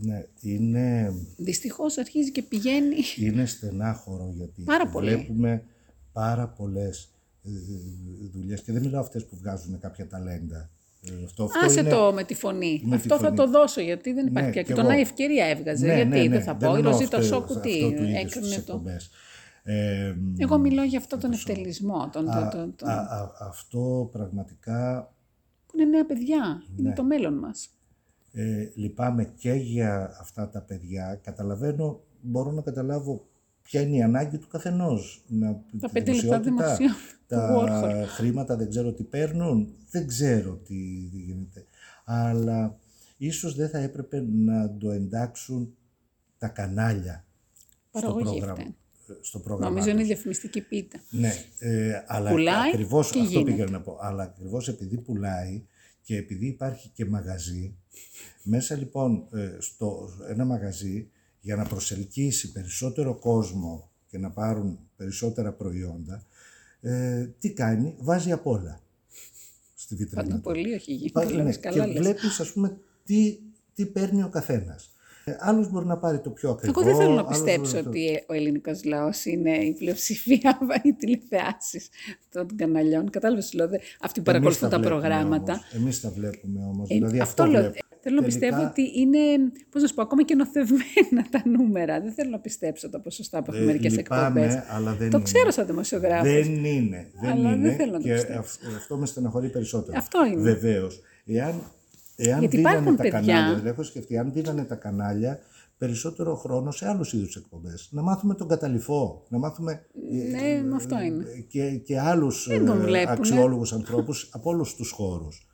Ναι, είναι, Δυστυχώς αρχίζει και πηγαίνει. είναι στενάχωρο γιατί Πάρα πολύ. βλέπουμε πάρα πολλές ε, δουλειές και δεν μιλάω αυτές που βγάζουν κάποια ταλέντα. Ε, Αυτό, αυτό Άσε είναι... το με τη φωνή. με τη Αυτό θα φωνή. το δώσω γιατί δεν υπάρχει Ναι, πια. κι Και τον εγώ. Άι ευκαιρία έβγαζε. Ναι, γιατί ναι, ναι. δεν θα πω. Η εννοώ Ροζίτα αυτό- Σόκου τι αυτό του είδους έκρινε στις το. εκπομπές. Ε, Εγώ μιλώ για αυτό τον ευτελισμό. Τον, α, τον, τον, τον- α, α, αυτό πραγματικά που είναι νέα παιδιά. Ναι. Είναι το μέλλον μας. Ε, λυπάμαι και για αυτά τα παιδιά. Καταλαβαίνω, μπορώ να καταλάβω ποια είναι η ανάγκη του καθενός. Να, Τα τη πέντε λεπτά δημοσιότητα, δημοσίου του Warhol. τα χρήματα δεν ξέρω τι παίρνουν, δεν ξέρω τι, τι γίνεται. Αλλά ίσως δεν θα έπρεπε να το εντάξουν τα κανάλια στο Παραγωγή πρόγραμμα. φταίνει. Στο πρόγραμμα Νομίζω είναι τους. διαφημιστική πίτα. Ναι, ε, αλλά Πουλάει ακριβώς και αυτό γίνεται. πήγα να πω. Αλλά ακριβώς επειδή πουλάει και επειδή υπάρχει και μαγαζί, μέσα λοιπόν ε, στο ένα μαγαζί για να προσελκύσει περισσότερο κόσμο και να πάρουν περισσότερα προϊόντα, ε, τι κάνει, βάζει απ' όλα στη βιτρίνα Πάντα του. πολύ όχι γίνει. Πα- δηλαδή, ναι, καλά και λες. βλέπεις ας πούμε τι, τι παίρνει ο καθένας. Ε, άλλος μπορεί να πάρει το πιο ακριβό. Εγώ δεν θέλω να άλλος πιστέψω μπορεί να- ότι ο ελληνικός λαός είναι η πλειοψηφία οι τηλεθεάσεις των καναλιών. Κατάλαβες, λέω, δε- αυτοί που Εμείς παρακολουθούν τα βλέπουμε προγράμματα. Όμως. Εμείς τα βλέπουμε όμως. Ε, δηλαδή αυτό αυτό λέω. βλέπω. Θέλω να Τελικά, πιστεύω ότι είναι, πώς να σου πω, ακόμα και νοθευμένα τα νούμερα. Δεν θέλω να πιστέψω τα ποσοστά που έχουν ε, μερικές λυπάμαι, εκπομπές. αλλά δεν Το είναι. ξέρω σαν δημοσιογράφος. Δεν είναι. Δεν Αλλά δεν είναι θέλω να το και πιστέψω. αυ- αυτό με στεναχωρεί περισσότερο. Αυτό είναι. Βεβαίως. Εάν, εάν Γιατί δίνανε υπάρχουν τα παιδιά- κανάλια, δηλαδή έχω σκεφτεί, αν δίνανε τα κανάλια περισσότερο χρόνο σε άλλους είδους εκπομπές. Να μάθουμε τον καταληφό, να μάθουμε ε, Ναι, αυτό είναι. και, και άλλους Δεν τον ε, βλέπουνε. αξιόλογους ανθρώπους από όλους τους χώρους.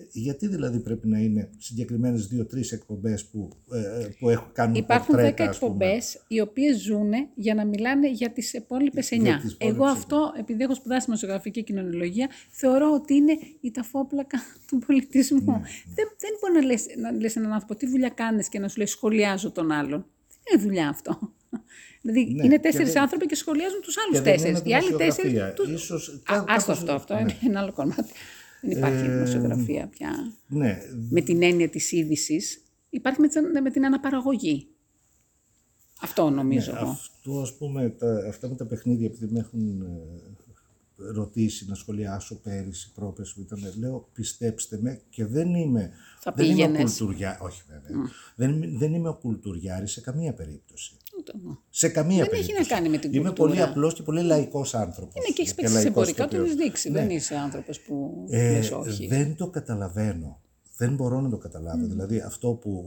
Ε, Γιατί δηλαδή πρέπει να είναι συγκεκριμένες δύο-τρεις εκπομπές που, ε, ε, που έχουν, κάνουν Υπάρχουν πορτρέτα, 10 ας πούμε; εκπομπές οι οποίες ζουν για να μιλάνε για τις υπόλοιπες 9. Για τις υπόλοιπες Εγώ εννιά. αυτό, επειδή έχω σπουδάσει δημοσιογραφική και κοινωνιολογία, θεωρώ ότι είναι η ταφόπλακα του πολιτισμού. Ναι, Δεν, δεν μπορεί να λες, να λες έναν άνθρωπο τι δουλειά κάνεις και να σου λέει σχολιάζω τον άλλον. Δεν είναι δουλειά αυτό. Δηλαδή Ναι, είναι και τέσσερις δεν- άνθρωποι και σχολιάζουν τους άλλους Και δεν τέσσερις. είναι Οι άλλοι δημοσιογραφία. τέσσερις... Τους... Ίσως, Α, κά- άστο κάπως- αυτό, αυτό ναι. είναι ένα άλλο κομμάτι. Δεν υπάρχει Ε, δημοσιογραφία πια. Ναι, Με την έννοια της είδησης, υπάρχει με, τις- με την αναπαραγωγή. Αυτό νομίζω εγώ. Αυτό ας πούμε, τα, αυτά με τα παιχνίδια επειδή με έχουν ε, ρωτήσει να σχολιάσω πέρυσι, πρόπερσι που ήταν, λέω πιστέψτε με και δεν είμαι, Θα δεν είμαι ο πήγαινες. κουλτουριά, όχι βέβαια, δεν, είμαι- δεν είμαι ο κουλτουριάρης σε καμία περίπτωση. Ούτε εγώ. Σε καμία Δεν έχει περίπτωση. να κάνει με την Είμαι κουλτούρα. πολύ απλός και πολύ λαϊκός άνθρωπος. Είναι και έχεις παίξει σε λαϊκός εμπορικά, το ηθοποιός. έχεις δείξει. Ναι. Δεν είσαι άνθρωπος που Ε, λες όχι. δεν το καταλαβαίνω. Δεν μπορώ να το καταλάβω. Δηλαδή αυτό που,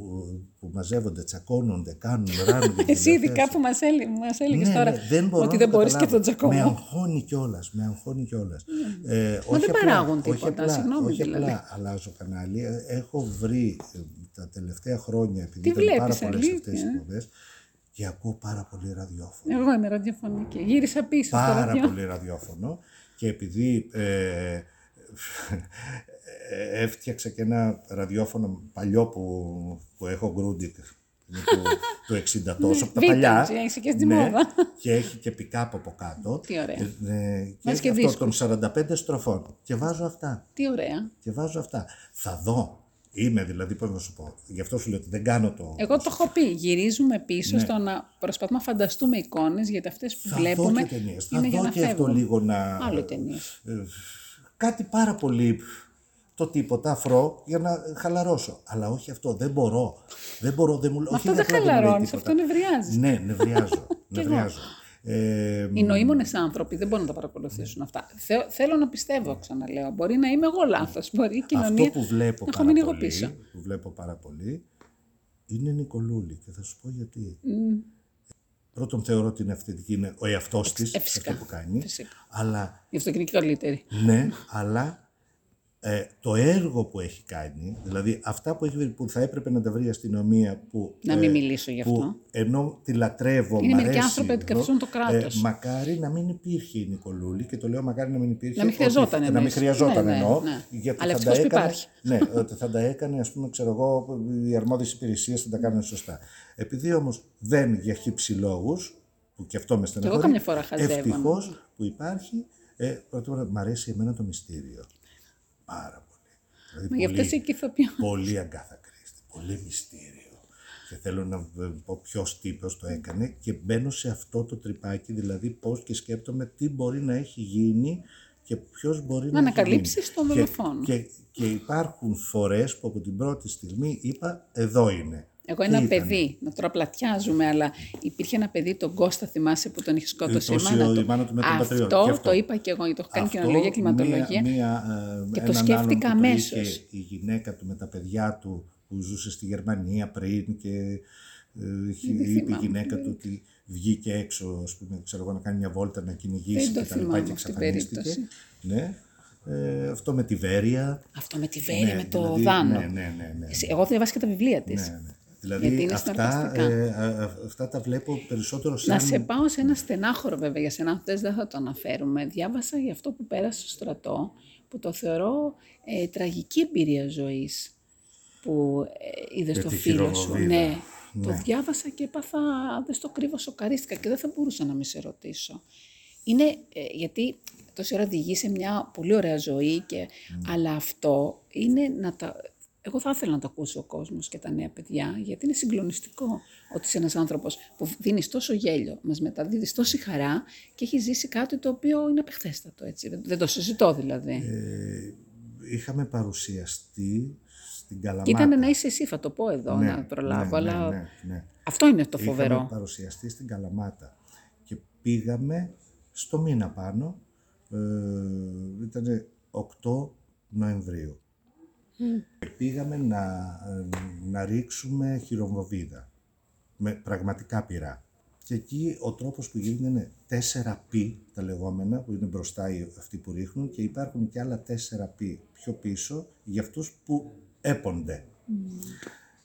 που μαζεύονται, τσακώνονται, κάνουν, ράνουν. Εσύ ειδικά που μας, έλει, μας έλεγες Ναι, τώρα ναι, δεν μπορώ ότι να δεν το μπορείς και καταλάβω. τον Με τζακωμό. αγχώνει κιόλας. Με αγχώνει κιόλας. Ε, Μα δεν παράγουν τίποτα, όχι απλά, συγγνώμη όχι δηλαδή. απλά αλλάζω κανάλι. Ε, Έχω βρει ε, τα τελευταία χρόνια, επειδή Τι ήταν πάρα βλέπεις, πολλές αλήθεια, αυτές οι ε; εκπομπές, και ακούω πάρα πολύ ραδιόφωνο. Εγώ είμαι ραδιοφωνική. Γύρισα πίσω στο Πάρα ραδιό. πολύ ραδιόφωνο. Και επειδή ε, ε, έφτιαξα και ένα ραδιόφωνο παλιό που, που έχω Grundig είναι του, του 60 τόσο, από τα vintage, παλιά. είσαι και στη μόδα. Και έχει και pick-up από κάτω. Τι ωραία. Ε, ε, και Βάζεις έχει και αυτό των 45 στροφών. Και βάζω αυτά. Τι ωραία. Και βάζω αυτά. Θα δω. Είμαι δηλαδή, πώς να σου πω. Γι' αυτό σου λέω ότι δεν κάνω το... Εγώ το έχω πει. Γυρίζουμε πίσω στο να προσπαθούμε να φανταστούμε εικόνες γιατί αυτές που θα βλέπουμε δω και ταινίες. Θα είναι για δω να και αυτό φεύγουν. λίγο να... Άλλο οι ταινίες. ε, κάτι πάρα πολύ το τίποτα αφρό για να χαλαρώσω. Αλλά όχι αυτό, δεν μπορώ. Δεν μπορώ, δεν μου Μα όχι αυτό δεν απλά μου λέει χαλαρώνεις, τίποτα. αυτό νευριάζεις. Ναι, νευριάζω. νευριάζω. Ε, Οι νοήμονες άνθρωποι δεν μπορούν να τα παρακολουθήσουν αυτά. Θε- θέλω να πιστεύω, ξαναλέω. Μπορεί να είμαι εγώ λάθος. Μπορεί η κοινωνία αυτό που βλέπω να έχω πάρα μείνει εγώ πολύ, πίσω. που βλέπω πάρα πολύ, είναι Νικολούλη και θα σου πω γιατί. Πρώτον θεωρώ ότι είναι αυθεντική, είναι ο εαυτός της, ε, φυσικά, αυτό που κάνει, φυσικά. αλλά Γι' αυτό και είναι και καλύτερη. Ναι, αλλά ε, το έργο που έχει κάνει, δηλαδή αυτά που, έχει, βρει, που θα έπρεπε να τα βρει η αστυνομία που... Να μην μιλήσω γι' που αυτό. ενώ τη λατρεύω, Είναι μ' μερικοί αρέσει άνθρωποι εδώ, αντικαθιστούν το κράτος. μακάρι να μην υπήρχε η Νικολούλη και το λέω μακάρι να μην υπήρχε. Να μην χρειαζόταν ότι, να μην εννοείς. χρειαζόταν Ναι, ναι, εννοώ. ναι. Γιατί Αλλά θα τα ευτυχώς που έκανε, υπάρχει. Ναι, ότι θα τα έκανε, ας πούμε, ξέρω εγώ, οι αρμόδιες υπηρεσίες θα τα κάνουν σωστά. Επειδή όμως δεν για χύψη λόγους, που και αυτό με στεναχωρεί, καμιά φορά χαζεύω, ευτυχώς που υπάρχει, ε, πρώτα απ' όλα, μ' αρέσει εμένα το μυστήριο. Πάρα πολύ. Δηλαδή, Μα γι' αυτό είσαι και ηθοποιό. Πολύ αγκάθα κρίστη, πολύ μυστήριο. Και θέλω να ε, πω ποιος τύπος το έκανε και μπαίνω σε αυτό το τρυπάκι, δηλαδή πώς και σκέπτομαι τι μπορεί να έχει γίνει και ποιος μπορεί να, έχει ανακαλύψεις γίνει. τον Και- δολοφόνο. Και, και υπάρχουν φορές που από την πρώτη στιγμή είπα εδώ είναι. Εγώ Και ένα ήτανε; παιδί, να τώρα πλατιάζουμε, αλλά υπήρχε ένα παιδί, τον Κώστα, θυμάσαι που τον είχε σκότωσει η Τόση μάνα η του. μάνα του με τον αυτό, πατριώτη. Και αυτό. το είπα και εγώ, γιατί το έχω κάνει Αυτό, κοινωνιολογία, κλιματολογία. Μία, μία, ε, Και το έναν σκέφτηκα άλλον που το αμέσως. είχε η γυναίκα του με τα παιδιά του που ζούσε στη Γερμανία πριν και ε, είχε- Δεν είπε η θυμάμαι. γυναίκα του ότι βγήκε έξω ας πούμε, ξέρω εγώ, να κάνει μια βόλτα να κυνηγήσει Δεν το και τα λοιπά θυμάμαι και αυτή την εξαφανίστηκε. περίπτωση. Ναι. Ε, αυτό με τη Βέρεια. Αυτό με τη Βέρεια, Ναι, με το δηλαδή, Δάνο. Ναι, ναι, ναι. ναι. Εσύ- Εγώ διαβάσει και τα βιβλία της. Ναι, ναι. Γιατί Δηλαδή είναι αυτά, συναρπαστικά. ε, α- α- αυτά τα βλέπω περισσότερο σαν... Να σε πάω σε ένα στενάχωρο βέβαια για σένα, αυτές δεν θα το αναφέρουμε. Διάβασα για αυτό που πέρασε στο στρατό, που το θεωρώ ε, τραγική εμπειρία ζωής, που ε, είδες Με το τη φίλο σου. χειροβοβίδα. Ναι, το διάβασα και έπαθα, δεν στο κρύβω, σοκαρίστηκα και δεν θα μπορούσα να μην σε ρωτήσω. Είναι ε, γιατί τόση ώρα οδηγεί σε μια πολύ ωραία ζωή, και, αλλά αυτό είναι να τα... Εγώ θα ήθελα να το ακούσει ο κόσμος και τα νέα παιδιά, γιατί είναι συγκλονιστικό ότι είσαι ένας άνθρωπος που δίνεις τόσο γέλιο, μας μεταδίδεις τόση χαρά και έχει ζήσει κάτι το οποίο είναι απεχθέστατο, έτσι. Δεν, δεν το συζητώ δηλαδή. Ε, είχαμε παρουσιαστεί στην Καλαμάτα. και ήταν να είσαι εσύ, θα το πω εδώ, Ναι, να προλάβω, ναι, αλλά ναι, ναι, ναι. αυτό είναι το Είχαμε φοβερό. παρουσιαστεί στην Καλαμάτα και πήγαμε στο μήνα πάνω, ε, ήταν 8 Νοεμβρίου. Και Πήγαμε να, ε, να ρίξουμε χειρομβοβίδα με πραγματικά πυρά. Και εκεί ο τρόπος που γίνεται είναι 4 πι τα λεγόμενα που είναι μπροστά οι- αυτοί που ρίχνουν και υπάρχουν και άλλα 4 πι πιο πίσω για αυτούς που έπονται.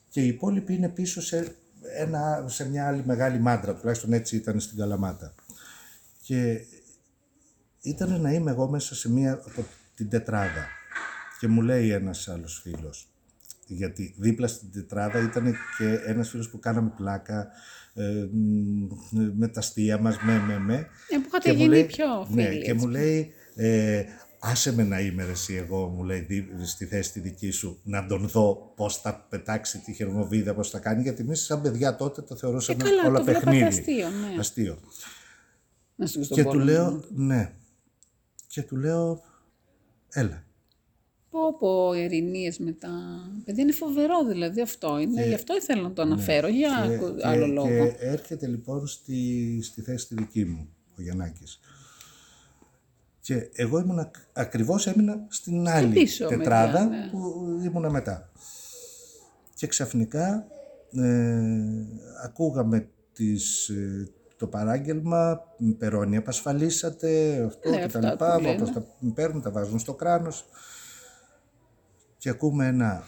Και οι υπόλοιποι είναι πίσω σε, ένα, σε μια άλλη μεγάλη μάντρα, τουλάχιστον έτσι ήταν στην Καλαμάτα. Και ήταν να είμαι εγώ μέσα σε μία από την τετράδα. Και μου λέει ένας άλλος φίλος, γιατί δίπλα στην τετράδα ήταν και ένας φίλος που κάναμε πλάκα ε, μ, με τα αστεία μας, με, με, με. Ε, που είχατε Και μου γίνει λέει- πιο Ναι, φίλοι. και έτσι. μου λέει, ε, άσε με να είμαι ρε εσύ εγώ, μου λέει, δι- στη θέση τη δική σου, να τον δω πώς θα πετάξει τη χερμοβίδα, πώς θα κάνει, γιατί εμείς σαν παιδιά τότε το θεωρούσαμε Ε, καλά, όλα το βλέπατε παιχνίδι. αστείο, ναι. Αστείο. Να σου στον Και του πόλεμο. λέω, ναι. Και του λέω, έλα. Πω πω, ειρηνίες μετά. Παιδί είναι φοβερό δηλαδή αυτό είναι. Γι' αυτό ήθελα να το αναφέρω, για Και- ακου- και- άλλο λόγο. Και έρχεται λοιπόν στη, στη θέση τη δική μου, ο Γιαννάκης. Και εγώ ήμουν ακ- ακριβώς έμεινα στην άλλη πίσω τετράδα μεριά, ναι. που ήμουνα μετά. Και ξαφνικά ε, ακούγαμε τις, ε, το παράγγελμα, περώνει, απασφαλίσατε, αυτό Ναι, και τα αυτά λοιπά, που λένε. όπως τα παίρνουν, τα βάζουν στο κράνος. Και ακούμε ένα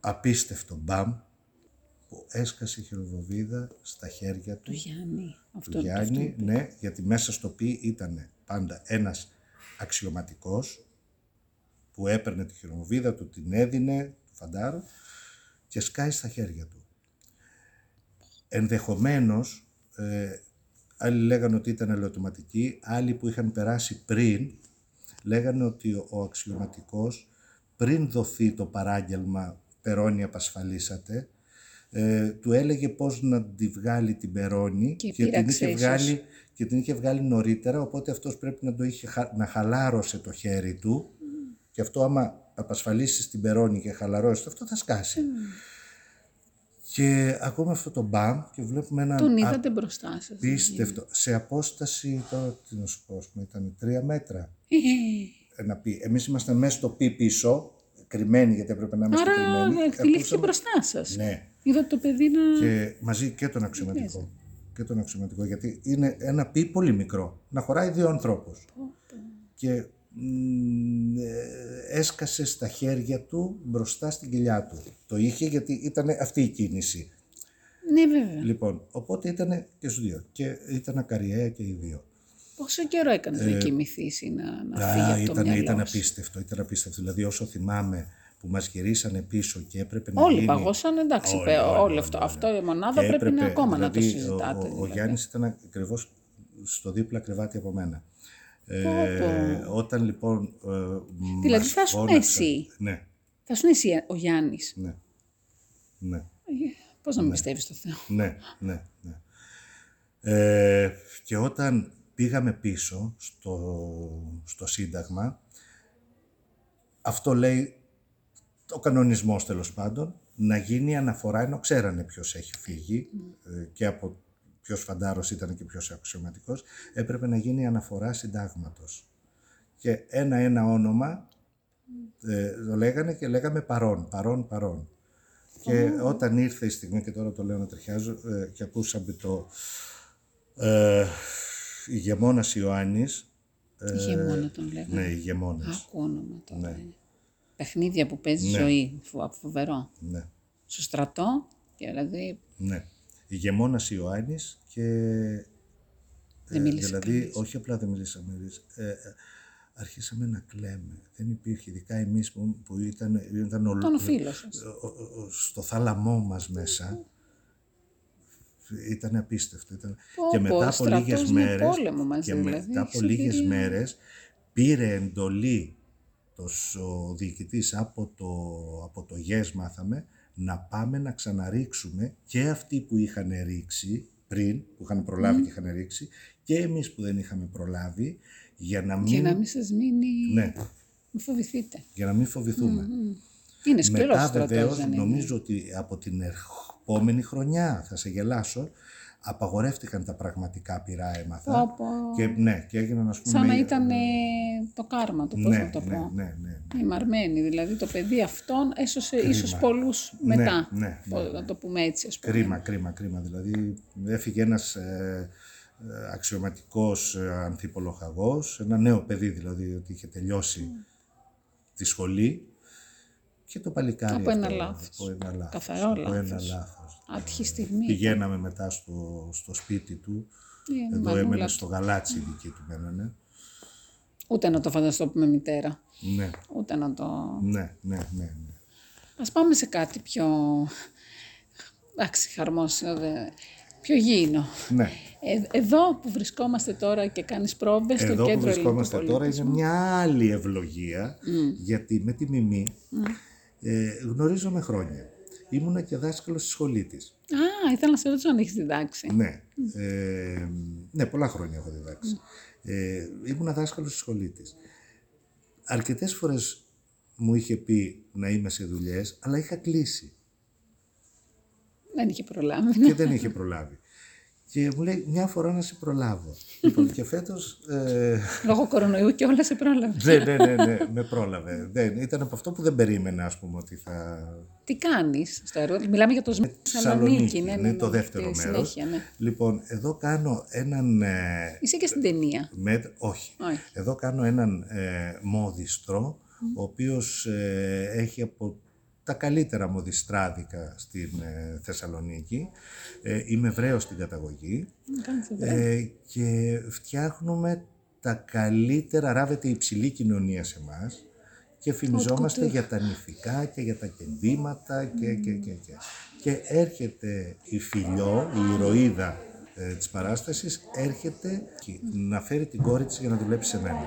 απίστευτο μπαμ που έσκασε η χειροβοβίδα στα χέρια Του του, Γιάννη. του Αυτό, Γιάννη, ναι, γιατί μέσα στο πι ήταν πάντα ένας αξιωματικός που έπαιρνε τη χειροβοβίδα του, την έδινε, του φαντάρου και σκάει στα χέρια του. Ενδεχομένως, ε, άλλοι λέγανε ότι ήταν ελαιοτοματική, άλλοι που είχαν περάσει πριν, λέγανε ότι ο, ο αξιωματικός πριν δοθεί το παράγγελμα «Περώνη απασφαλίσατε», ε, του έλεγε πώς να τη βγάλει την Περώνη Και την, πείραξε είχε ίσως. βγάλει, και την είχε βγάλει νωρίτερα, οπότε αυτός πρέπει να το είχε χα- να χαλάρωσε το χέρι του και αυτό άμα απασφαλίσεις την Περώνη και χαλαρώσεις το, αυτό θα σκάσει. Και ακούμε αυτό το μπαμ και βλέπουμε ένα Τον είδατε μπροστά σας. απίστευτο, σε απόσταση, τώρα τι να σου πω, ας πούμε, ήταν τρία μέτρα. Ε, Ένα πι. Εμείς ήμασταν μέσα στο πι πίσω, κρυμμένοι γιατί έπρεπε να είμαστε Άρα κρυμμένοι. εκτελήθηκε Ακούσαμε- μπροστά σας. Ναι, Είδατε το παιδί να... και μαζί και τον αξιωματικό. Και τον αξιωματικό, γιατί είναι ένα πι πολύ μικρό, να χωράει δύο ανθρώπους. Και μ, ε, έσκασε στα χέρια του μπροστά στην κοιλιά του. Το είχε γιατί ήταν αυτή η κίνηση. Ναι βέβαια. Λοιπόν, οπότε ήταν και στους δύο. Και ήταν ακαριέα και οι δύο. Πόσο καιρό έκανε να κοιμηθείς ή να, να φύγει Ε, Α, από το ήταν, μυαλό ήταν σου; απίστευτο, ήταν απίστευτο. Δηλαδή όσο θυμάμαι που μας γυρίσανε πίσω και έπρεπε να Όλοι γίνει... παγώσαν, εντάξει, Όλοι, πέ- όλοι, όλο όλοι, αυτό. όλοι. Αυτό η μονάδα Και πρέπει να έπρεπε, ακόμα να το δηλαδή, συζητάτε. Ο, ο, ο δηλαδή. Γιάννης ήταν ακριβώς στο δίπλα κρεβάτι από μένα. Ε, πω. όταν λοιπόν. Ε, Δηλαδή μας θα ήσουν φώναξαν- εσύ. Ναι, Θα σου εσύ ο Γιάννης. ναι. Ναι, Πώς να μην πιστεύεις στο Θεό. ναι, ναι. ναι. Ε, και όταν πήγαμε πίσω στο, στο Σύνταγμα, αυτό λέει ο κανονισμός τέλος πάντων, να γίνει αναφορά, ενώ ξέρανε ποιος έχει φύγει ε, και από ποιος φαντάρος ήταν και ποιος αξιωματικός, έπρεπε να γίνει αναφορά συντάγματος. Και ένα-ένα όνομα ε, το λέγανε και λέγαμε παρόν, παρόν, παρόν. Και όταν ήρθε η στιγμή, και τώρα το λέω να τριχιάζω, ε, και ακούσαμε το ε, ηγεμόνας Ιωάννης, ε, Ηγεμόνα τον λέγανε. ναι, ηγεμόνας, Άκου όνομα τώρα. Ναι. είναι. Παιχνίδια που παίζει Ναι. ζωή. Φο- Φοβερό. ναι. Στο στρατό, και δηλαδή Ναι. Ηγεμόνας Ιωάννης και δεν μίλησε δηλαδή κανείς. όχι απλά δεν μιλήσαμε, ε, ε, αρχίσαμε να κλαίμε. Δεν υπήρχε, ειδικά εμείς που, που ήταν, ήταν ο, Τον ο φίλος σας. ο- ο- ο- στο θάλαμό μας μέσα. Ήταν απίστευτο. Ήταν... Πω, και πω, μετά από στρατός λίγες με μέρες, πόλεμο μαζί, και δηλαδή, μετά από έχεις λίγες εμπειρία. μέρες πήρε εντολή το, σ- ο διοικητής από το, από το ΓΕΣ μάθαμε να πάμε να ξαναρίξουμε και αυτοί που είχαν ρίξει πριν, που είχαν προλάβει και είχαν ρίξει και εμείς που δεν είχαμε προλάβει για να μην, Για να μην σας μείνει... ναι, Μην φοβηθείτε. για να μην φοβηθούμε. Είναι σκληρός Μετά στρατός, βεβαίω δεν είναι. νομίζω ότι από την επόμενη χρονιά, θα σε γελάσω, απαγορεύτηκαν τα πραγματικά πυρά έμαθα. Πω, πω. Και ναι, και έγιναν ας πούμε... Σαν να ήταν ε, το κάρμα του, πώς ναι, να το ναι, πω. ναι, ναι, Η Μαρμένη, δηλαδή το παιδί αυτόν έσωσε ίσως πολλούς μετά. ναι, ναι, Πω- Να το πούμε έτσι, ας πούμε. Κρίμα, κρίμα, κρίμα. Δηλαδή έφυγε ένας ε, ε, αξιωματικός ε, ανθιπολοχαγός, ένα νέο παιδί δηλαδή, ότι είχε τελειώσει τη σχολή και το παλικάρι Από ένα αυτό, λάθος. Από ένα λάθος. Καθαρό από ένα λάθος. λάθος. Άτυχη στιγμή. Πηγαίναμε μετά στο, στο σπίτι του, Ε, εδώ μανούλα έμενε του. στο γαλάτσι οι δικοί του μένανε. Ούτε να το φανταστώ που με μητέρα. Ναι, Ούτε να το... ναι, ναι, ναι. ναι. Ας πάμε σε κάτι πιο... Εντάξει, χαρμόσυνο, δε... πιο γήινο. ναι. Ε, εδώ που βρισκόμαστε τώρα και κάνεις πρόβες στο Εδώ που κέντρο βρισκόμαστε ελληνικού τώρα είναι πολιτισμού. μια άλλη ευλογία, γιατί με τη Μιμή ε, γνωρίζομαι χρόνια. ήμουνα και δάσκαλος στη σχολή της. Α, ήθελα να σε ρωτήσω αν έχεις διδάξει. Ναι, ε, ναι, πολλά χρόνια έχω διδάξει. Ε, ήμουνα δάσκαλος στη σχολή της. Αρκετές φορές μου είχε πει να είμαι σε δουλειές, αλλά είχα κλείσει Δεν είχε προλάβει. και δεν είχε προλάβει. Και μου λέει μια φορά να σε προλάβω. λοιπόν, και φέτος... Ε, Λόγω κορονοϊού και όλα σε πρόλαβες. ναι, ναι, ναι, ναι, με πρόλαβε. Δεν, ήταν από αυτό που δεν περίμενα, ας πούμε, ότι θα... Τι κάνεις στο έργο, μιλάμε για το Σμ- Θεσσαλονίκη, ναι, ναι, είναι ναι, το ναι, δεύτερο τη μέρος. συνέχεια, ναι. Λοιπόν, εδώ κάνω έναν... Ε, Είσαι και στην ταινία. μέτ- όχι. Όχι. Εδώ κάνω έναν ε, μόδιστρο, ο οποίος ε, έχει από τα καλύτερα μοδιστράδικα στην ε, Θεσσαλονίκη. Ε, είμαι Εβραίος στην καταγωγή Κάνεις εδώ. ε, και φτιάχνουμε τα καλύτερα, ράβεται η υψηλή κοινωνία σε εμάς και φημιζόμαστε couture. για τα νηφικά και για τα κεντήματα και, και, και, και. Και έρχεται η φιλιό, η ηρωίδα ε, της παράστασης, έρχεται και να φέρει την κόρη της για να δουλέψει σε μένα. Α,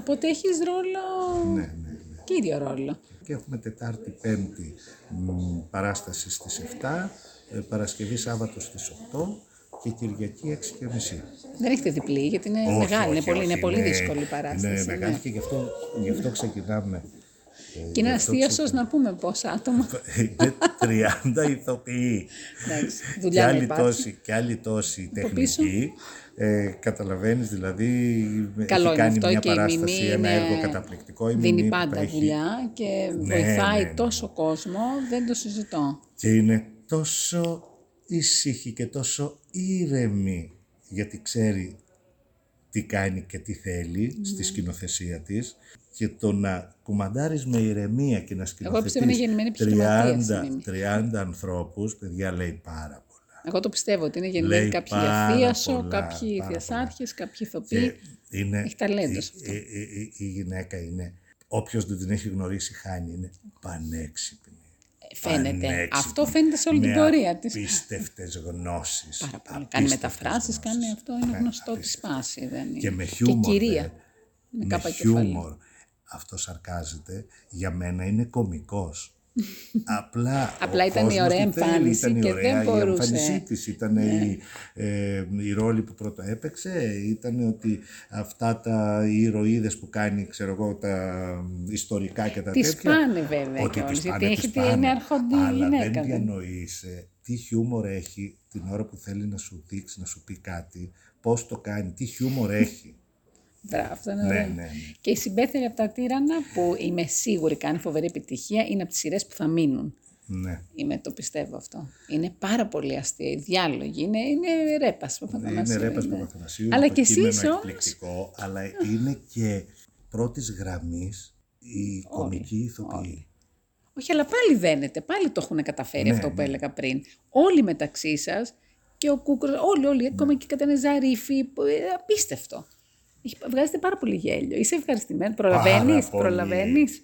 οπότε έχεις ρόλο. Ναι, ναι, ναι. Κύριο ρόλο. Και έχουμε Τετάρτη, Πέμπτη μ, παράσταση στις 7, ε, Παρασκευή, Σάββατο στις 8 και Κυριακή 6 και μισή. Δεν έχετε διπλή, γιατί είναι Όχι, μεγάλη, είναι όχι, πολύ, όχι, είναι πολύ δύσκολη η παράσταση. Είναι μεγάλη ναι. και γι' αυτό, γι αυτό ξεκινάμε. Ε, Και είναι γι' αυτό αστίασο να πούμε πόσα άτομα. Είναι 30 ηθοποιοί. Εντάξει, και, δουλειά δεν άλλοι υπάρχει. τόσοι, και άλλοι τόσοι Από πίσω. τεχνικοί. Ε, καταλαβαίνεις δηλαδή Καλό έχει είναι κάνει αυτό μια και η παράσταση, Μιμή ένα είναι- έργο καταπληκτικό. Η Δίνει Μιμή που πάντα έχει- δουλειά και Ναι, βοηθάει ναι, ναι. τόσο κόσμο, δεν το συζητώ. Και είναι τόσο ήσυχη και τόσο ήρεμη γιατί ξέρει τι κάνει και τι θέλει Ναι. στη σκηνοθεσία της και το να κουμαντάρεις με ηρεμία και να Εγώ πιστεύω είναι γεννημένη σκηνοθετείς επιχειρηματίας η 30, Μίμη. 30 ανθρώπους, παιδιά λέει πάρα πολλά. Εγώ το πιστεύω ότι είναι γεννημένοι Λέει κάποιοι πάρα αθίασο, πολλά, κάποιοι πάρα θειασάρχες, κάποιοι Και ηθοποιοί. είναι, Έχει ταλέντο η, σε αυτό. η, η- η- η γυναίκα είναι, όποιος δεν την έχει γνωρίσει χάνει, είναι πανέξυπνη. Φαίνεται. Πανέξυπνη, Αυτό φαίνεται σε όλη την με πορεία της. Απίστευτες γνώσεις. Πάρα πολύ. Κάνει απίστευτες μεταφράσεις, κάνει γνώσεις. αυτό, είναι Ναι, γνωστό τη απίστευτες. σπάση. Δεν είναι. Και με χιούμορ. Και κυρία. δε. Με με κάπα κεφάλι. χιούμορ. Αυτό σαρκάζεται. Για μένα είναι κωμικός. Απλά, Απλά ο ήταν η κόσμος ωραία τη θέλει, εμφάνιση ήταν η και ωραία δεν η μπορούσε. Ναι. εμφάνισή της. Ήταν η, ε, η ρόλη που πρώτα έπαιξε. Ήταν ότι αυτά τα οι ηρωίδες που κάνει, ξέρω εγώ, τα ιστορικά και τα Τη τέτοια. σπάνε βέβαια Ότι κιόλας, τις γιατί πάνε, έχει τις τη- πάνε. είναι αρχοντή Αλλά γυναίκα, δεν δεν- διανοείσαι τι χιούμορ έχει την ώρα που θέλει να σου δείξει, να σου πει κάτι, πώς το κάνει, τι χιούμορ έχει. Μπράβο, αυτό είναι ναι, ωραίο. ναι, ναι. Και η συμπέθερη από τα τύρανα που είμαι σίγουρη κάνει φοβερή επιτυχία είναι από τις σειρές που θα μείνουν. ναι. Είμαι, το πιστεύω αυτό. Είναι πάρα πολύ αστεία. Οι διάλογοι είναι, είναι ρέπας. Είναι ρέπας Παπαθανασίου, Αλλά το και κείμενο εσείς όμως. εκπληκτικό, αλλά είναι και πρώτης γραμμής η κομική ηθοποιή. Όχι, αλλά πάλι δένεται. Πάλι το έχουν καταφέρει Ναι, αυτό που ναι. έλεγα πριν. Όλοι μεταξύ σας και ο Κούκρος, όλοι, όλοι, ακόμα και η Κατανεζαρίφη, που- ε, απίστευτο. Έχει- Βγάζετε πάρα πολύ γέλιο. Είσαι ευχαριστημένο. Προλαβαίνεις, πολύ. προλαβαίνεις.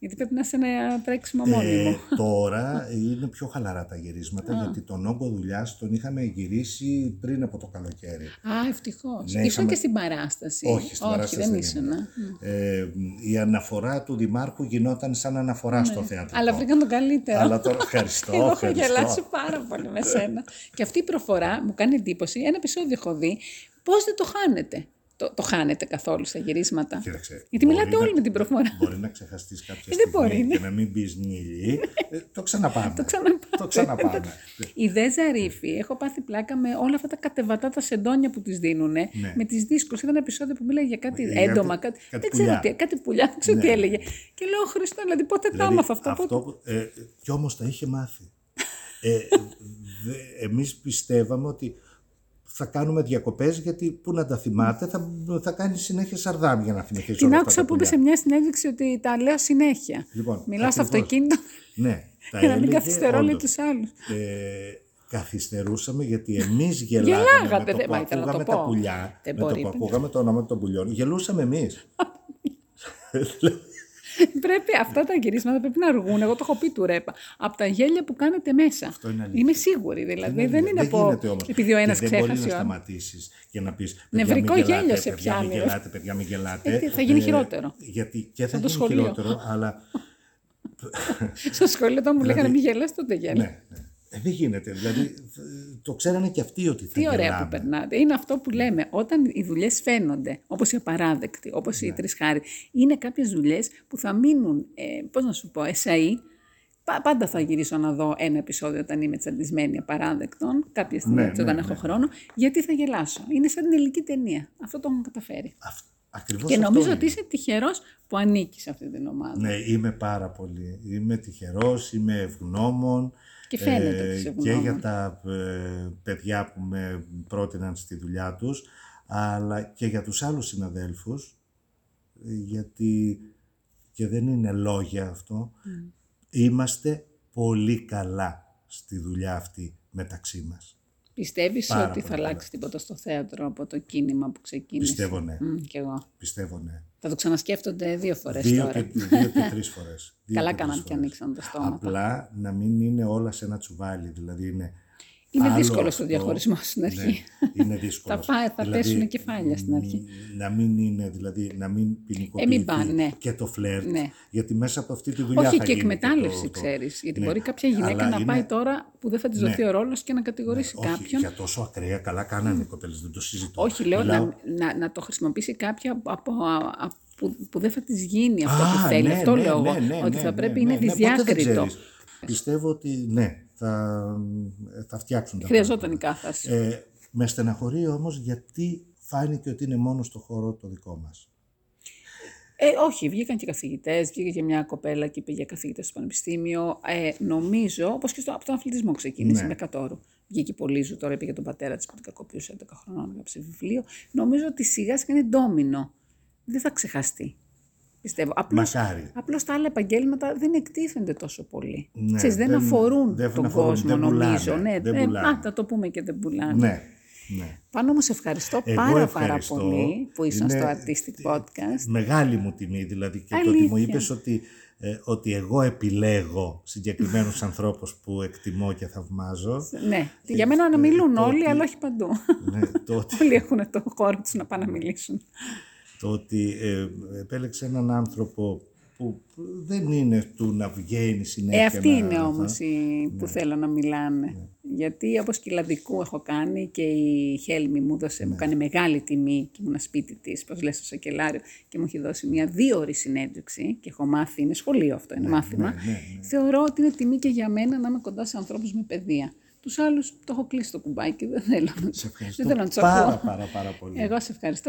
Γιατί πρέπει να είσαι ένα τρέξιμο μόνιμο. Ε, τώρα είναι πιο χαλαρά τα γυρίσματα, γιατί τον όγκο δουλειάς τον είχαμε γυρίσει πριν από το καλοκαίρι. Α, ευτυχώς. Ναι, Ήσουν είχαμε- και στην παράσταση. Όχι, στην παράσταση δεν δεν ήσουν. ήμουν. α. Ε, η αναφορά του Δημάρχου γινόταν σαν αναφορά στο θέατρο. Ναι. Αλλά βρήκαν τον καλύτερο. Αλλά τώρα ευχαριστώ, Εγώ έχω ευχαριστώ. γελάσει πάρα πολύ με σένα. και αυτή η προφορά μου κάνει εντύπωση. Ένα επεισόδιο έχω δει. Πώς δεν το χάνετε; Το, το χάνετε καθόλου στα γυρίσματα. Κοίταξε, Γιατί μπορεί μιλάτε να- όλοι με την προφορά. Μπορεί να ξεχαστείς κάποια δεν στιγμή μπορεί, ναι. και να μην πεις νύλι. Ε, το ξαναπάμε. Το ξαναπάμε. Το ξαναπάμε. Η Δε Ζαρίφη, έχω πάθει πλάκα με όλα αυτά τα κατεβατά τα σεντόνια που της δίνουν. Με τις δύσκολε. Ήταν ένα επεισόδιο που μίλαγε για κάτι Ναι. Για έντομα, κάτι- κάτι, κάτι δεν ξέρω πουλιά. τι, κάτι πουλιά, δεν ξέρω Ναι. τι έλεγε. Και λέω, Χριστό, δηλαδή πότε τα Δηλαδή, άμαθα αυτό. πότε- που, ε, κι όμως τα είχε μάθει. Ε, δε, εμείς πιστεύαμε ότι θα κάνουμε διακοπές γιατί πού να τα θυμάται θα, θα κάνει συνέχεια σαρδάμ για να θυμηθείς Την άκουσα που είπε σε μια συνέντευξη ότι τα λέω συνέχεια. Λοιπόν, Μιλάω στο ακριβώς. αυτοκίνητο Ναι, τα για να μην έλεγε καθυστερώ λέει όντως. τους άλλους. Ε, καθυστερούσαμε γιατί εμείς γελάγαμε Γελάγατε, με το δεν- που μα ήθελα να ακούγαμε το τα πω. πουλιά, Δεν με το μπορεί, που παιδιά. ακούγαμε το όνομα των πουλιών, γελούσαμε εμείς. πρέπει αυτά τα γυρίσματα πρέπει να αργούν. Εγώ το έχω πει του ρέπα. Από τα γέλια που κάνετε μέσα. Αυτό είναι αλήθεια. Είμαι σίγουρη. Δηλαδή δεν είναι δεν από. γίνεται όμως. Επειδή ο ένας Και δεν μπορεί ξέχασε. να ο άλλος. σταματήσεις και να πεις Νευρικό παιδιά, μην γέλιο γελάτε, σε παιδιά, μην πιάνεις, ρε. γελάτε, παιδιά, μην γελάτε. Ε, τι, θα γίνει χειρότερο. Γιατί και θα το γίνει σχολείο. χειρότερο, αλλά Στο σχολείο όταν μου Δηλαδή- λέγανε μη γελάς, τότε γέλα. Ναι, ναι. Ε, δεν γίνεται. Δηλαδή, το ξέρανε και αυτοί ότι θα Τι ωραία γελάμε. που περνάτε. Είναι αυτό που λέμε. Όταν οι δουλειές φαίνονται, όπως η απαράδεκτη, όπως Ναι. η τρισχάρη, είναι κάποιες δουλειές που θα μείνουν, ε, πώς να σου πω, εσαί. Πα- Πάντα θα γυρίσω να δω ένα επεισόδιο όταν είμαι τσαντισμένη απαράδεκτον, κάποια στιγμή Ναι, έτσι, όταν ναι, έχω ναι. χρόνο, γιατί θα γελάσω. Είναι σαν την ελληνική ταινία. Αυτό το έχουν καταφέρει. Αυ- ακριβώς Και αυτό νομίζω είναι. ότι είσαι τυχερός που ανήκεις σε αυτή την ομάδα. Ναι, είμαι πάρα πολύ. Είμαι τυχερός, είμαι ευγνώμων. Και φαίνεται ότι είσαι και ευγνώμων. για τα ε, παιδιά που με πρότειναν στη δουλειά τους, αλλά και για τους άλλους συναδέλφους, ε, γιατί και δεν είναι λόγια αυτό, είμαστε πολύ καλά στη δουλειά αυτή μεταξύ μας. Πιστεύεις Πάρα ότι θα πολύ αλλάξει τίποτα στο θέατρο από το κίνημα που ξεκίνησε; Πιστεύω ναι, Μμ, κι εγώ. πιστεύω ναι. Θα το ξανασκέφτονται δύο φορές Δύο τώρα. και, δύο και τρεις φορές. Δύο Καλά και τρεις κάναν και φορές. ανοίξαν το στόμα. Απλά να μην είναι όλα σε ένα τσουβάλι, δηλαδή είναι Είναι άλλο δύσκολο αυτό. ο διαχωρισμό στην αρχή. Ναι, είναι δύσκολο. Θα πάει- θα πέσουνε κεφάλια στην αρχή. Να μην είναι, δηλαδή, να μην Ε, μην ποινικοποιηθεί πάνε, ναι. και το φλερτ. Ναι. Γιατί μέσα από αυτή τη δουλειά Όχι θα και γίνει εκμετάλλευση, το- το- ξέρεις. Γιατί Ναι. μπορεί κάποια γυναίκα Αλλά να είναι- πάει τώρα που δεν θα της δοθεί Ναι. ο ρόλος και να κατηγορήσει Όχι, κάποιον. για τόσο ακραία, καλά κάνανε οι κοπέλες, δεν το συζητώ. Όχι, λέω Μιλάω- να, να, να το χρησιμοποιήσει κάποια από, α- α- που, που δεν θα της γίνει αυτό Α, που θέλει. ναι, αυτό ναι, λέω εγώ. ναι, ναι, ότι ναι, θα ναι, πρέπει ναι, είναι ναι, ποτέ δεν δυσδιάκριτο. ξέρεις. Πιστεύω ότι ναι, θα, θα φτιάξουν τα Χρειαζόταν η πράγματα. κάθαση. Ε, με στεναχωρεί όμως γιατί φάνηκε ότι είναι μόνο στο χώρο το δικό μας. Ε, όχι, βγήκαν και καθηγητές, βγήκε και μια κοπέλα και πήγε καθηγητές στο Πανεπιστήμιο. Ε, νομίζω, όπως και στο, από τον αθλητισμό ξεκίνησε Ναι. με κατόρου. Βγήκε πολύ ζου, τώρα πήγε τον πατέρα της που την κακοποιούσε 11 χρονών, έγραψε βιβλίο. Νομίζω ότι σιγά σιγά είναι ντόμινο. Δεν θα ξεχαστεί. Πιστεύω. Απλώς, Μακάρι. απλώς τα άλλα επαγγέλματα δεν εκτίθενται τόσο πολύ. Ναι, Ξέρεις, δεν, δεν- αφορούν δεν τον αφορούν, κόσμο, δεν πουλάνε, νομίζω. Ναι, δεν ε, πουλάνε. α, θα το πούμε και δεν πουλάνε. Ναι, ναι. Πάνω όμως ευχαριστώ Εγώ πάρα ευχαριστώ. πάρα πολύ που ήσαν Είναι στο Artistic Podcast. Μεγάλη μου τιμή δηλαδή και το ότι μου Αλήθεια. είπες ότι, ε, ότι εγώ επιλέγω συγκεκριμένους ανθρώπους που εκτιμώ και θαυμάζω. Ναι, για μένα να μιλούν το όλοι, ότι- αλλά όχι παντού. ναι, το, ότι, όλοι έχουν το χώρο τους να πάνε να μιλήσουν. Το ότι ε, επέλεξε έναν άνθρωπο που δεν είναι του να βγαίνει συνέχεια. Ε, αυτή να- είναι θα- όμως η που θέλω να μιλάνε. Γιατί όπως και η Λαδικού έχω κάνει και η Χέλμη μου δώσε, μου κάνει μεγάλη τιμή και ήμουν σπίτι της, πώς λες στο Σακελάριο, και μου έχει δώσει μια δύο ώρη συνέντευξη και έχω μάθει, είναι σχολείο αυτό, είναι μάθημα. ναι, ναι. Θεωρώ ότι είναι τιμή και για μένα να είμαι κοντά σε ανθρώπους με παιδεία. Τους άλλους το έχω κλείσει το κουμπάκι, δεν θέλω να, Σε ευχαριστώ δεν θέλω να τους πάρα, ακούω. πάρα, πάρα πολύ. Εγώ σε ευχαριστώ